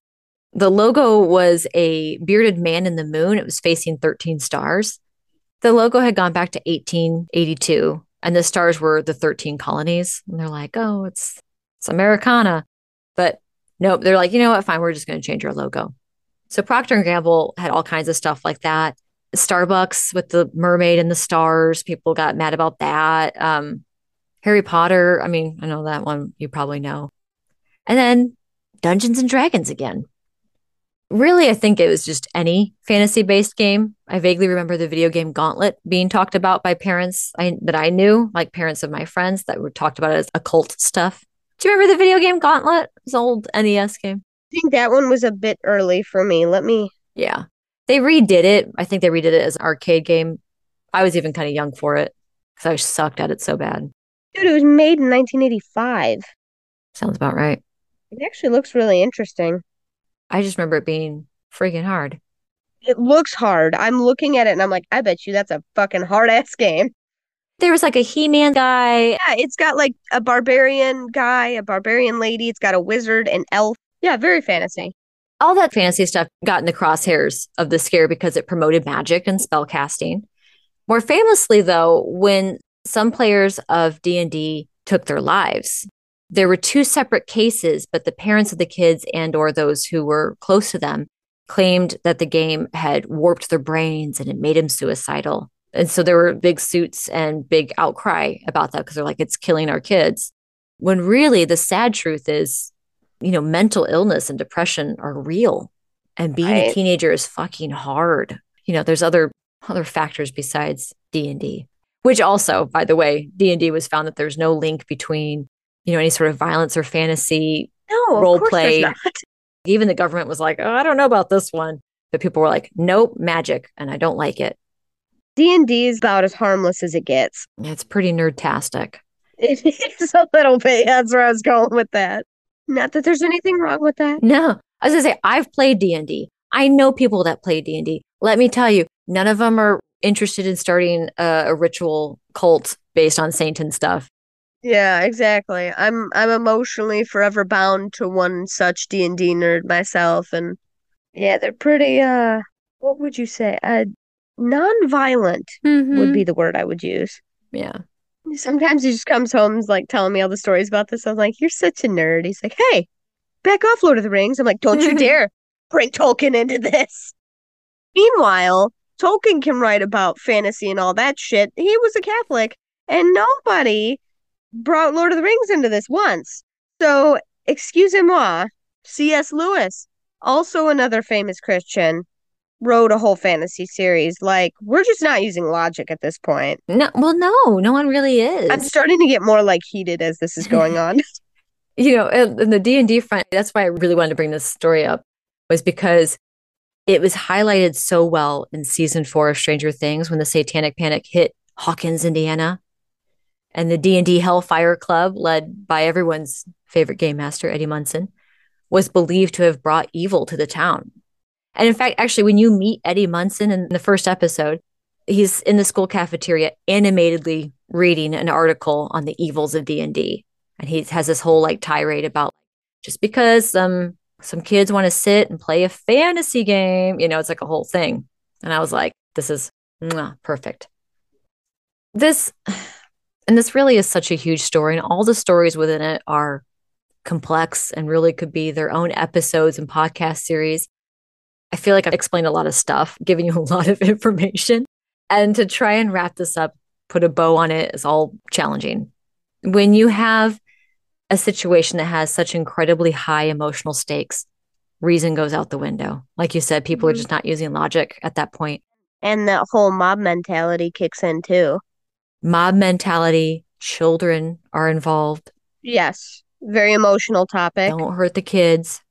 The logo was a bearded man in the moon. It was facing 13 stars. The logo had gone back to 1882, and the stars were the 13 colonies. And they're like, oh, it's it's Americana. But nope, they're like, you know what? Fine, we're just going to change our logo. So Procter and Gamble had all kinds of stuff like that. Starbucks with the mermaid and the stars. People got mad about that. Um, Harry Potter. I mean, I know that one you probably know. And then Dungeons and Dragons again. Really, I think it was just any fantasy based game. I vaguely remember the video game Gauntlet being talked about by parents I, that I knew, like parents of my friends that were talked about as occult stuff. Do you remember the video game Gauntlet? It was old NES game. I think that one was a bit early for me. Let me. Yeah. They redid it. I think they redid it as an arcade game. I was even kind of young for it because I sucked at it so bad. Dude, it was made in 1985. Sounds about right. It actually looks really interesting. I just remember it being freaking hard. It looks hard. I'm looking at it and I'm like, I bet you that's a fucking hard ass game. There was like a He Man guy. Yeah, it's got like a barbarian guy, a barbarian lady. It's got a wizard, an elf. Yeah, very fantasy all that fantasy stuff got in the crosshairs of the scare because it promoted magic and spell casting. More famously, though, when some players of D&D took their lives, there were two separate cases, but the parents of the kids and or those who were close to them claimed that the game had warped their brains and it made them suicidal. And so there were big suits and big outcry about that because they're like, it's killing our kids. When really the sad truth is you know, mental illness and depression are real. And being right. a teenager is fucking hard. You know, there's other other factors besides D&D. Which also, by the way, D&D was found that there's no link between, you know, any sort of violence or fantasy no, role play. Even the government was like, "Oh, I don't know about this one." But people were like, "Nope, magic," and I don't like it. D&D is about as harmless as it gets. It's pretty nerdtastic. It is a little bit. That's where I was going with that. Not that there's anything wrong with that. No. I was gonna say I've played D and D. I know people that play D and D. Let me tell you, none of them are interested in starting a, a ritual cult based on saint and stuff. Yeah, exactly. I'm I'm emotionally forever bound to one such D and D nerd myself, and yeah, they're pretty. Uh, what would you say? Uh, non-violent mm-hmm. would be the word I would use. Yeah. Sometimes he just comes home like telling me all the stories about this. I'm like, You're such a nerd. He's like, Hey, back off, Lord of the Rings. I'm like, Don't you dare bring Tolkien into this. Meanwhile, Tolkien can write about fantasy and all that shit. He was a Catholic, and nobody brought Lord of the Rings into this once. So, excusez-moi, C.S. Lewis, also another famous Christian, wrote a whole fantasy series. Like, we're just not using logic at this point. No, well, no, no one really is. I'm starting to get more like heated as this is going on. you know, in the D and D front, that's why I really wanted to bring this story up, was because it was highlighted so well in season four of Stranger Things when the Satanic Panic hit Hawkins, Indiana, and the D and D Hellfire Club, led by everyone's favorite game master Eddie Munson, was believed to have brought evil to the town. And in fact, actually, when you meet Eddie Munson in the first episode, he's in the school cafeteria animatedly reading an article on the evils of D&D. And he has this whole like tirade about just because um some kids want to sit and play a fantasy game, you know, it's like a whole thing. And I was like, this is mwah, perfect. This and this really is such a huge story and all the stories within it are complex and really could be their own episodes and podcast series. I feel like I've explained a lot of stuff, giving you a lot of information. And to try and wrap this up, put a bow on it is all challenging. When you have a situation that has such incredibly high emotional stakes, reason goes out the window. Like you said, people mm-hmm. are just not using logic at that point. And that whole mob mentality kicks in too. Mob mentality, children are involved. Yes. Very emotional topic. Don't hurt the kids.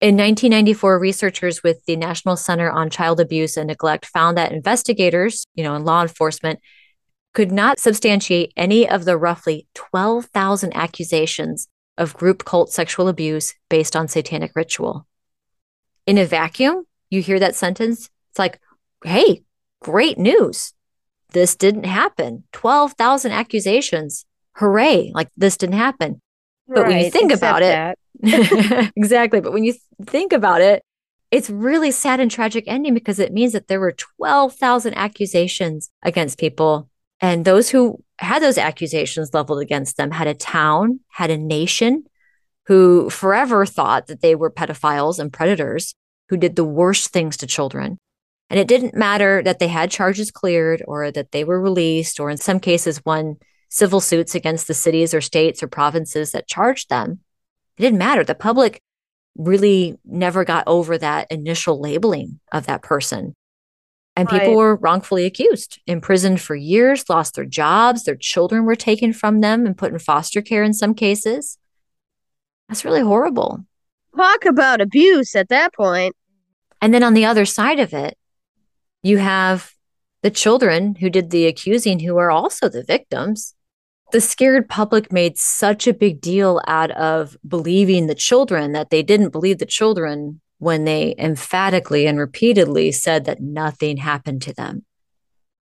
In 1994, researchers with the National Center on Child Abuse and Neglect found that investigators, you know, and law enforcement could not substantiate any of the roughly 12,000 accusations of group cult sexual abuse based on satanic ritual. In a vacuum, you hear that sentence, it's like, hey, great news. This didn't happen. 12,000 accusations. Hooray. Like this didn't happen. But right, when you think about it, exactly. But when you think about it, it's really sad and tragic ending because it means that there were 12,000 accusations against people. And those who had those accusations leveled against them had a town, had a nation who forever thought that they were pedophiles and predators who did the worst things to children. And it didn't matter that they had charges cleared or that they were released, or in some cases, won civil suits against the cities or states or provinces that charged them. It didn't matter. The public really never got over that initial labeling of that person. And right. people were wrongfully accused, imprisoned for years, lost their jobs, their children were taken from them and put in foster care in some cases. That's really horrible. Talk about abuse at that point. And then on the other side of it, you have the children who did the accusing who are also the victims the scared public made such a big deal out of believing the children that they didn't believe the children when they emphatically and repeatedly said that nothing happened to them.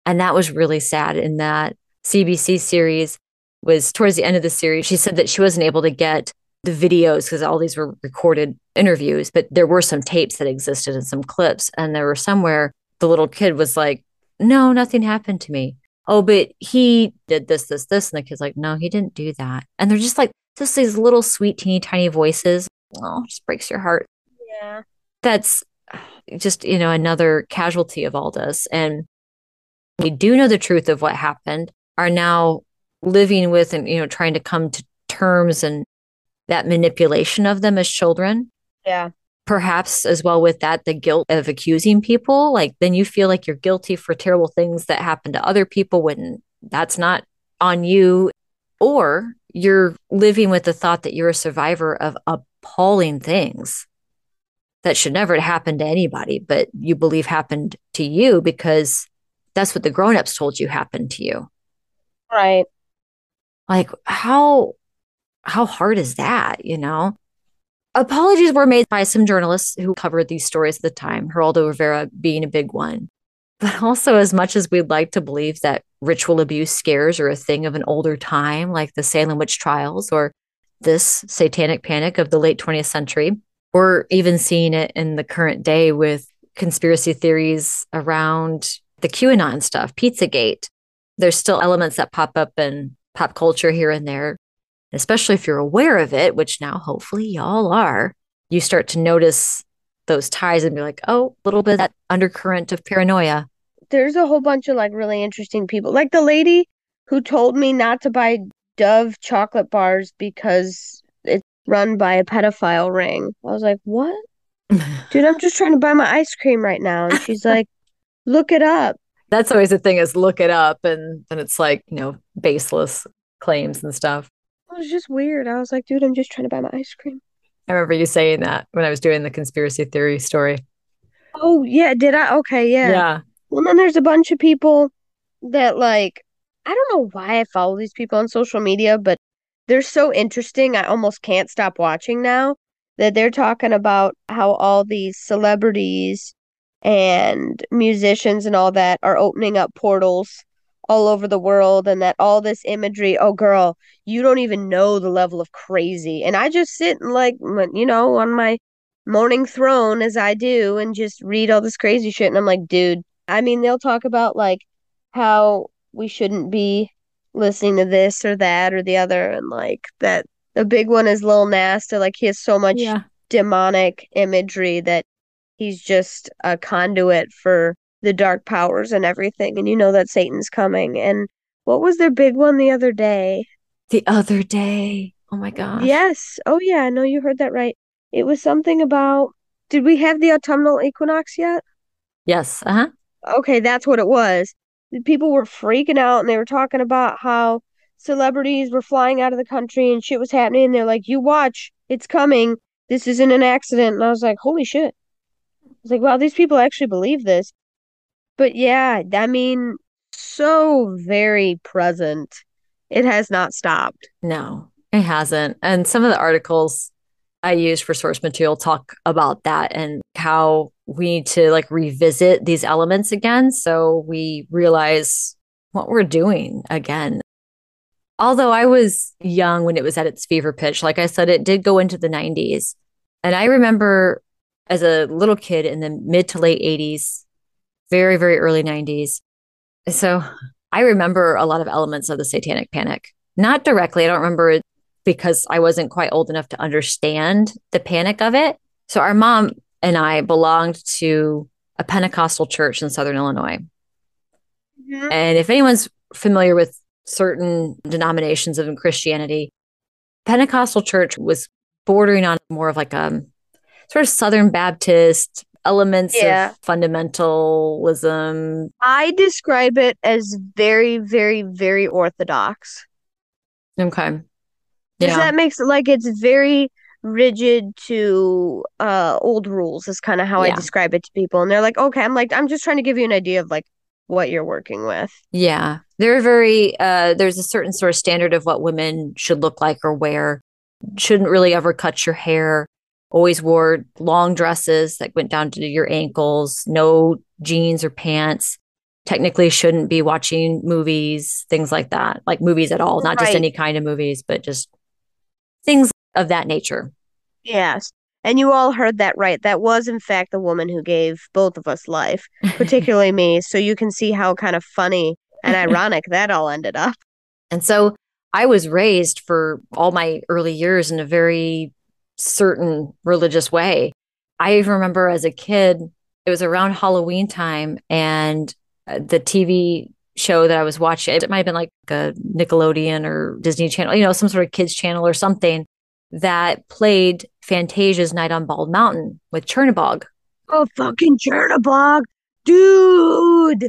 And that was really sad in that CBC series was towards the end of the series. She said that she wasn't able to get the videos because all these were recorded interviews, but there were some tapes that existed and some clips. And there were somewhere the little kid was like, No, nothing happened to me oh, but he did this, this, this. And the kid's like, no, he didn't do that. And they're just like, just these little sweet, teeny, tiny voices. Oh, just breaks your heart. Yeah. That's uh, just, you know, another casualty of all this. And we do know the truth of what happened, are now living with and, you know, trying to come to terms and that manipulation of them as children. Yeah perhaps as well with that the guilt of accusing people like then you feel like you're guilty for terrible things that happen to other people when that's not on you. Or you're living with the thought that you're a survivor of appalling things that should never happen to anybody but you believe happened to you because that's what the grown-ups told you happened to you. Right. Like how how hard is that you know Apologies were made by some journalists who covered these stories at the time, Geraldo Rivera being a big one. But also, as much as we'd like to believe that ritual abuse scares are a thing of an older time, like the Salem witch trials or this satanic panic of the late 20th century, or even seeing it in the current day with conspiracy theories around the QAnon stuff, Pizzagate. There's still elements that pop up in pop culture here and there especially if you're aware of it, which now hopefully y'all are, you start to notice those ties and be like, oh, a little bit of that undercurrent of paranoia. There's a whole bunch of like really interesting people. Like the lady who told me not to buy Dove chocolate bars because it's run by a pedophile ring. I was like, what? Dude, I'm just trying to buy my ice cream right now. And she's like, look it up. That's always the thing is look it up and then it's like, you know, baseless claims and stuff. It was just weird. I was like, dude, I'm just trying to buy my ice cream. I remember you saying that when I was doing the conspiracy theory story. Oh, yeah. Did I? Okay. Yeah. Yeah. Well, then there's a bunch of people that, like, I don't know why I follow these people on social media, but they're so interesting. I almost can't stop watching now that they're talking about how all these celebrities and musicians and all that are opening up portals all over the world and that all this imagery oh girl you don't even know the level of crazy. And i just sit and like you know on my morning throne as i do and just read all this crazy shit. And i'm like dude i mean they'll talk about like how we shouldn't be listening to this or that or the other. And like that the big one is Lil Nas. Like he has so much Yeah. demonic imagery that he's just a conduit for the dark powers and everything and you know that Satan's coming. And what was their big one the other day? The other day. Oh my gosh. yes. Oh yeah I know you heard that right. It was something about did we have the autumnal equinox yet? Yes. Uh huh. okay that's what it was. People were freaking out and they were talking about how celebrities were flying out of the country and shit was happening and they're like you watch it's coming. This isn't an accident. And i was like holy shit. I was like wow these people actually believe this but yeah i mean so very present it has not stopped No, it hasn't. And some of the articles I use for source material talk about that and how we need to like revisit these elements again so we realize what we're doing again. Although I was young when it was at its fever pitch, like I said, it did go into the 90s. And I remember as a little kid in the mid to late 80s, very, very early 90s. So I remember a lot of elements of the satanic panic. Not directly, I don't remember it because I wasn't quite old enough to understand the panic of it. So our mom and I belonged to a Pentecostal church in Southern Illinois. Mm-hmm. And if anyone's familiar with certain denominations of Christianity, Pentecostal church was bordering on more of like a sort of Southern Baptist elements Yeah. of fundamentalism. i describe it as very very very orthodox Okay. Yeah. that makes like it's very rigid to uh old rules is kind of how I describe it to people and they're like okay I'm like I'm just trying to give you an idea of like what you're working with Yeah. They're very uh there's a certain sort of standard of what women should look like or wear. Shouldn't really ever cut your hair. Always wore long dresses that went down to your ankles, no jeans or pants. Technically shouldn't be watching movies, things like that. Like movies at all, not just any kind of movies, but just things of that nature. yes and you all heard that right that was in fact the woman who gave both of us life particularly me so you can see how kind of funny and ironic that all ended up And so I was raised for all my early years in a very certain religious way. I remember as a kid, it was around Halloween time, and uh, the TV show that I was watching, it might have been like a Nickelodeon or Disney Channel, you know, some sort of kids channel or something that played Fantasia's Night on Bald Mountain with Chernabog. oh fucking Chernabog dude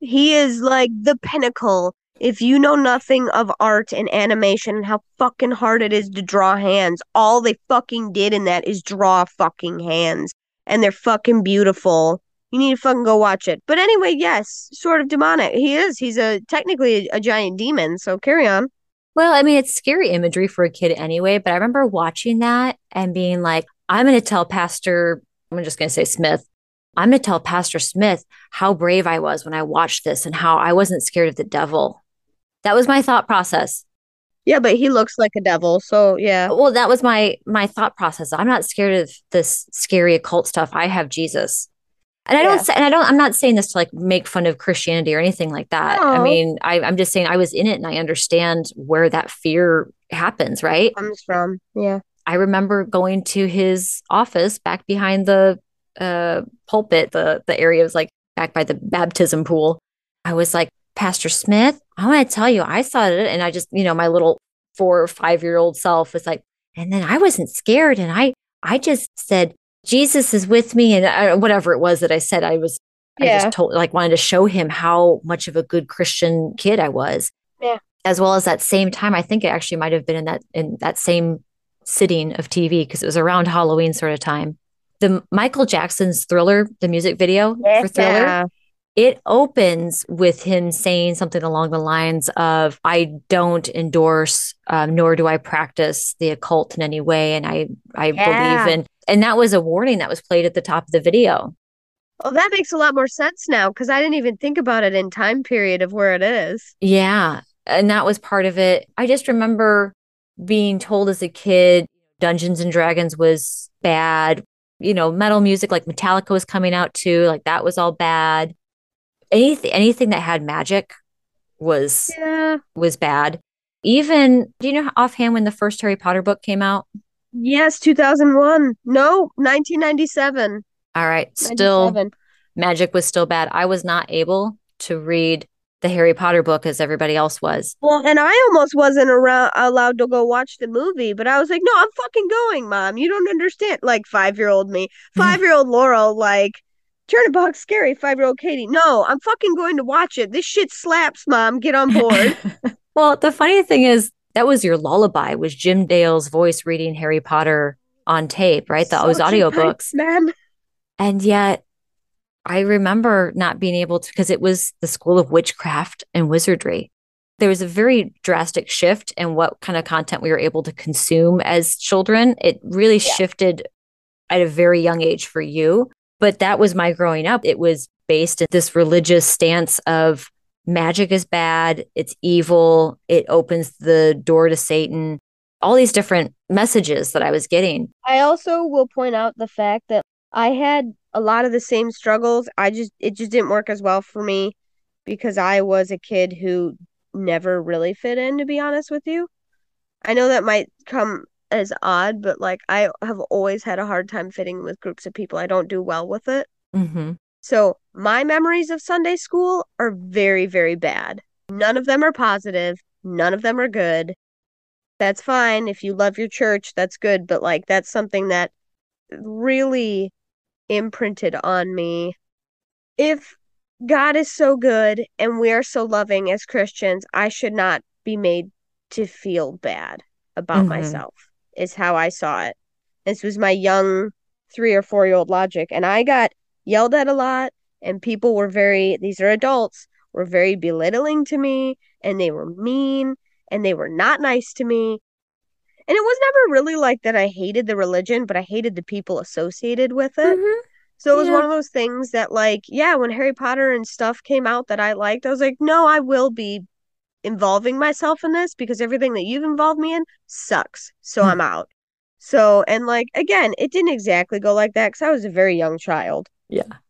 he is like the pinnacle if you know nothing of art and animation and how fucking hard it is to draw hands, all they fucking did in that is draw fucking hands. And they're fucking beautiful. You need to fucking go watch it. But anyway, yes, sort of demonic. He is. He's a technically a, a giant demon, so carry on. Well, I mean, it's scary imagery for a kid anyway, but I remember watching that and being like, I'm going to tell Pastor, I'm just going to say Smith, I'm going to tell Pastor Smith how brave I was when I watched this and how I wasn't scared of the devil. That was my thought process. Yeah, but he looks like a devil, so yeah. Well, that was my my thought process. I'm not scared of this scary occult stuff. I have Jesus. And I Yeah. don't say, and I don't, I'm not saying this to like make fun of Christianity or anything like that. I mean, I, I'm just saying I was in it and I understand where that fear happens, right? Comes from. Yeah. I remember going to his office back behind the uh, pulpit, the the area was like back by the baptism pool. I was like, Pastor Smith, I want to tell you, I saw it, and I just, you know, my little four or five year old self was like, And then I wasn't scared. And I, I just said, Jesus is with me. And I, whatever it was that I said, I was, Yeah. I just told, like, wanted to show him how much of a good Christian kid I was. Yeah. As well as that same time, I think it actually might have been in that, in that same sitting of TV because it was around Halloween sort of time. The Michael Jackson's Thriller, the music video for Thriller, Yeah. It opens with him saying something along the lines of i don't endorse um, nor do i practice the occult in any way and i i Yeah. believe in and that was a warning that was played at the top of the video well that makes a lot more sense now because I didn't even think about it in time period of where it is. yeah and that was part of it i just remember being told as a kid dungeons and dragons was bad you know metal music like metallica was coming out too like that was all bad anything anything that had magic was Yeah. was bad. Even, do you know offhand when the first Harry Potter book came out? Yes, 2001. No, 1997. All right, still magic was still bad. I was not able to read the Harry Potter book as everybody else was. Well, and I almost wasn't around, allowed to go watch the movie, but I was like, no, I'm fucking going, mom. You don't understand. Like five year old me, five year old Laurel, like, Turnabout's scary. Five year old Katie, no, I'm fucking going to watch it. This shit slaps, mom. Get on board. well, the funny thing is that was your lullaby was Jim Dale's voice reading Harry Potter on tape, right? The, those audiobooks. nice Man. And yet I remember not being able to because it was the school of witchcraft and wizardry. There was a very drastic shift in what kind of content we were able to consume as children. It really Yeah. shifted at a very young age for you. But that was my growing up. It was based in this religious stance of magic is bad, it's evil, it opens the door to Satan, all these different messages that I was getting. I also will point out the fact that I had a lot of the same struggles. I just it just didn't work as well for me because I was a kid who never really fit in to be honest with you. I know that might come as odd, but like I have always had a hard time fitting with groups of people. I don't do well with it. Mm-hmm. So, my memories of Sunday school are very very bad. None of them are positive, none of them are good. That's fine if you love your church, that's good, but like that's something that really imprinted on me. If God is so good and we are so loving as Christians, I should not be made to feel bad about Mhm. myself, is how I saw it. This was my young three or four year old logic. And I got yelled at a lot, and people were very, these are adults, were very belittling to me, and they were mean, and they were not nice to me. And it was never really like that I hated the religion, but I hated the people associated with it. Mm-hmm. So it was Yeah. one of those things that, like, yeah, when Harry Potter and stuff came out that I liked, I was like, no, I will be involving myself in this because everything that you've involved me in sucks. So Hmm. I'm out. So, and like, again, it didn't exactly go like that because I was a very young child. Yeah.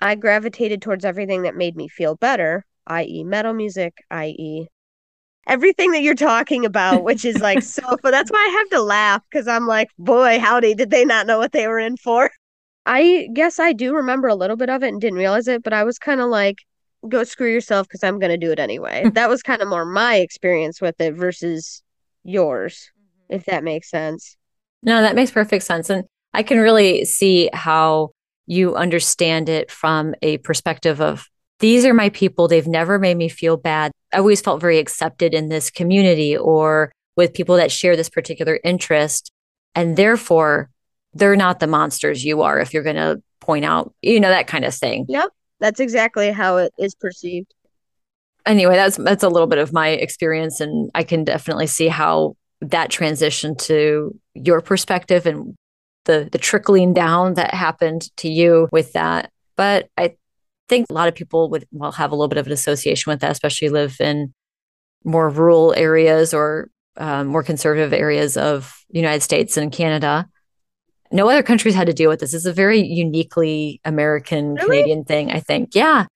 I gravitated towards everything that made me feel better, i.e., metal music, i.e., everything that you're talking about, which is like so. But that's why I have to laugh because I'm like, boy, howdy, did they not know what they were in for? I guess I do remember a little bit of it and didn't realize it, but I was kind of like, go screw yourself because I'm going to do it anyway. that was kind of more my experience with it versus yours, mm-hmm. if that makes sense. No, that makes perfect sense. And I can really see how you understand it from a perspective of these are my people. They've never made me feel bad. I always felt very accepted in this community or with people that share this particular interest. And therefore, they're not the monsters you are if you're going to point out, you know, that kind of thing. Yep. That's exactly how it is perceived. Anyway, that's that's a little bit of my experience and I can definitely see how that transition to your perspective and the the trickling down that happened to you with that. But I think a lot of people would well have a little bit of an association with that, especially live in more rural areas or um, more conservative areas of the United States and Canada. No other countries had to deal with this. It's a very uniquely American Really? Canadian thing, I think. Yeah.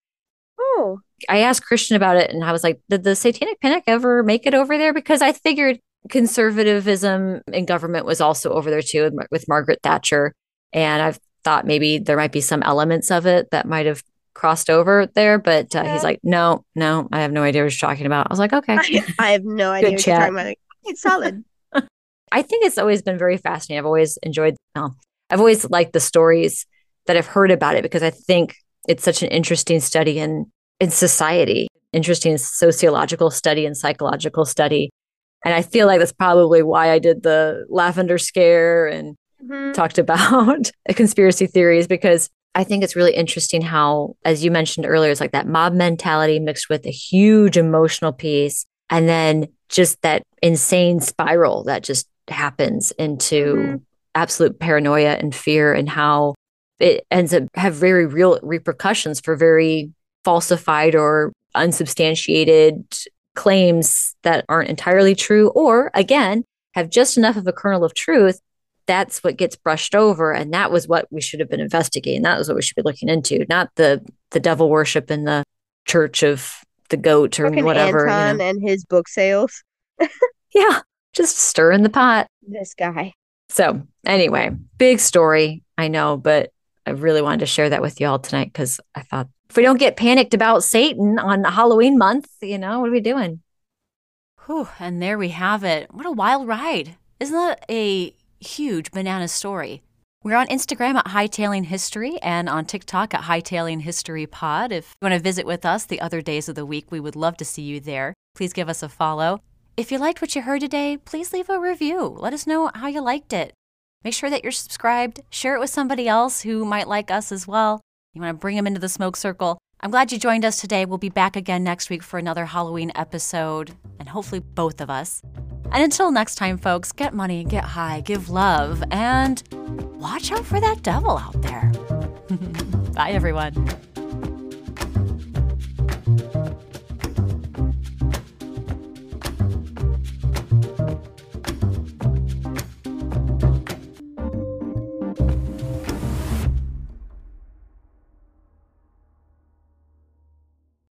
Oh, I asked Christian about it and I was like, did the satanic panic ever make it over there? Because I figured conservatism in government was also over there too with, Margaret Thatcher. And I've thought maybe there might be some elements of it that might have crossed over there. But uh, Yeah. he's like, no, no, I have no idea what you're talking about. I was like, okay. I, I have no idea what Good you're talking about. It's solid. I think it's always been very fascinating. I've always enjoyed, well, I've always liked the stories that I've heard about it because I think it's such an interesting study in, in society, interesting sociological study and psychological study. And I feel like that's probably why I did the lavender scare and mm-hmm. talked about conspiracy theories because I think it's really interesting how, as you mentioned earlier, it's like that mob mentality mixed with a huge emotional piece and then just that insane spiral that just happens into mm-hmm. absolute paranoia and fear and how it ends up have very real repercussions for very falsified or unsubstantiated claims that aren't entirely true or again have just enough of a kernel of truth that's what gets brushed over and that was what we should have been investigating that was what we should be looking into not the the devil worship in the church of the goat or Fucking whatever Anton you know. and his book sales yeah just stirring the pot this guy so anyway big story i know but i really wanted to share that with you all tonight because i thought if we don't get panicked about satan on halloween month you know what are we doing Whew, and there we have it what a wild ride isn't that a huge banana story. We're on Instagram at Hightailing History and on TikTok at Hightailing History Pod. If you want to visit with us the other days of the week, we would love to see you there. Please give us a follow. If you liked what you heard today, please leave a review. Let us know how you liked it. Make sure that you're subscribed. Share it with somebody else who might like us as well. You want to bring them into the smoke circle. I'm glad you joined us today. We'll be back again next week for another Halloween episode, and hopefully both of us. And until next time, folks, get money, get high, give love, and watch out for that devil out there. Bye, everyone.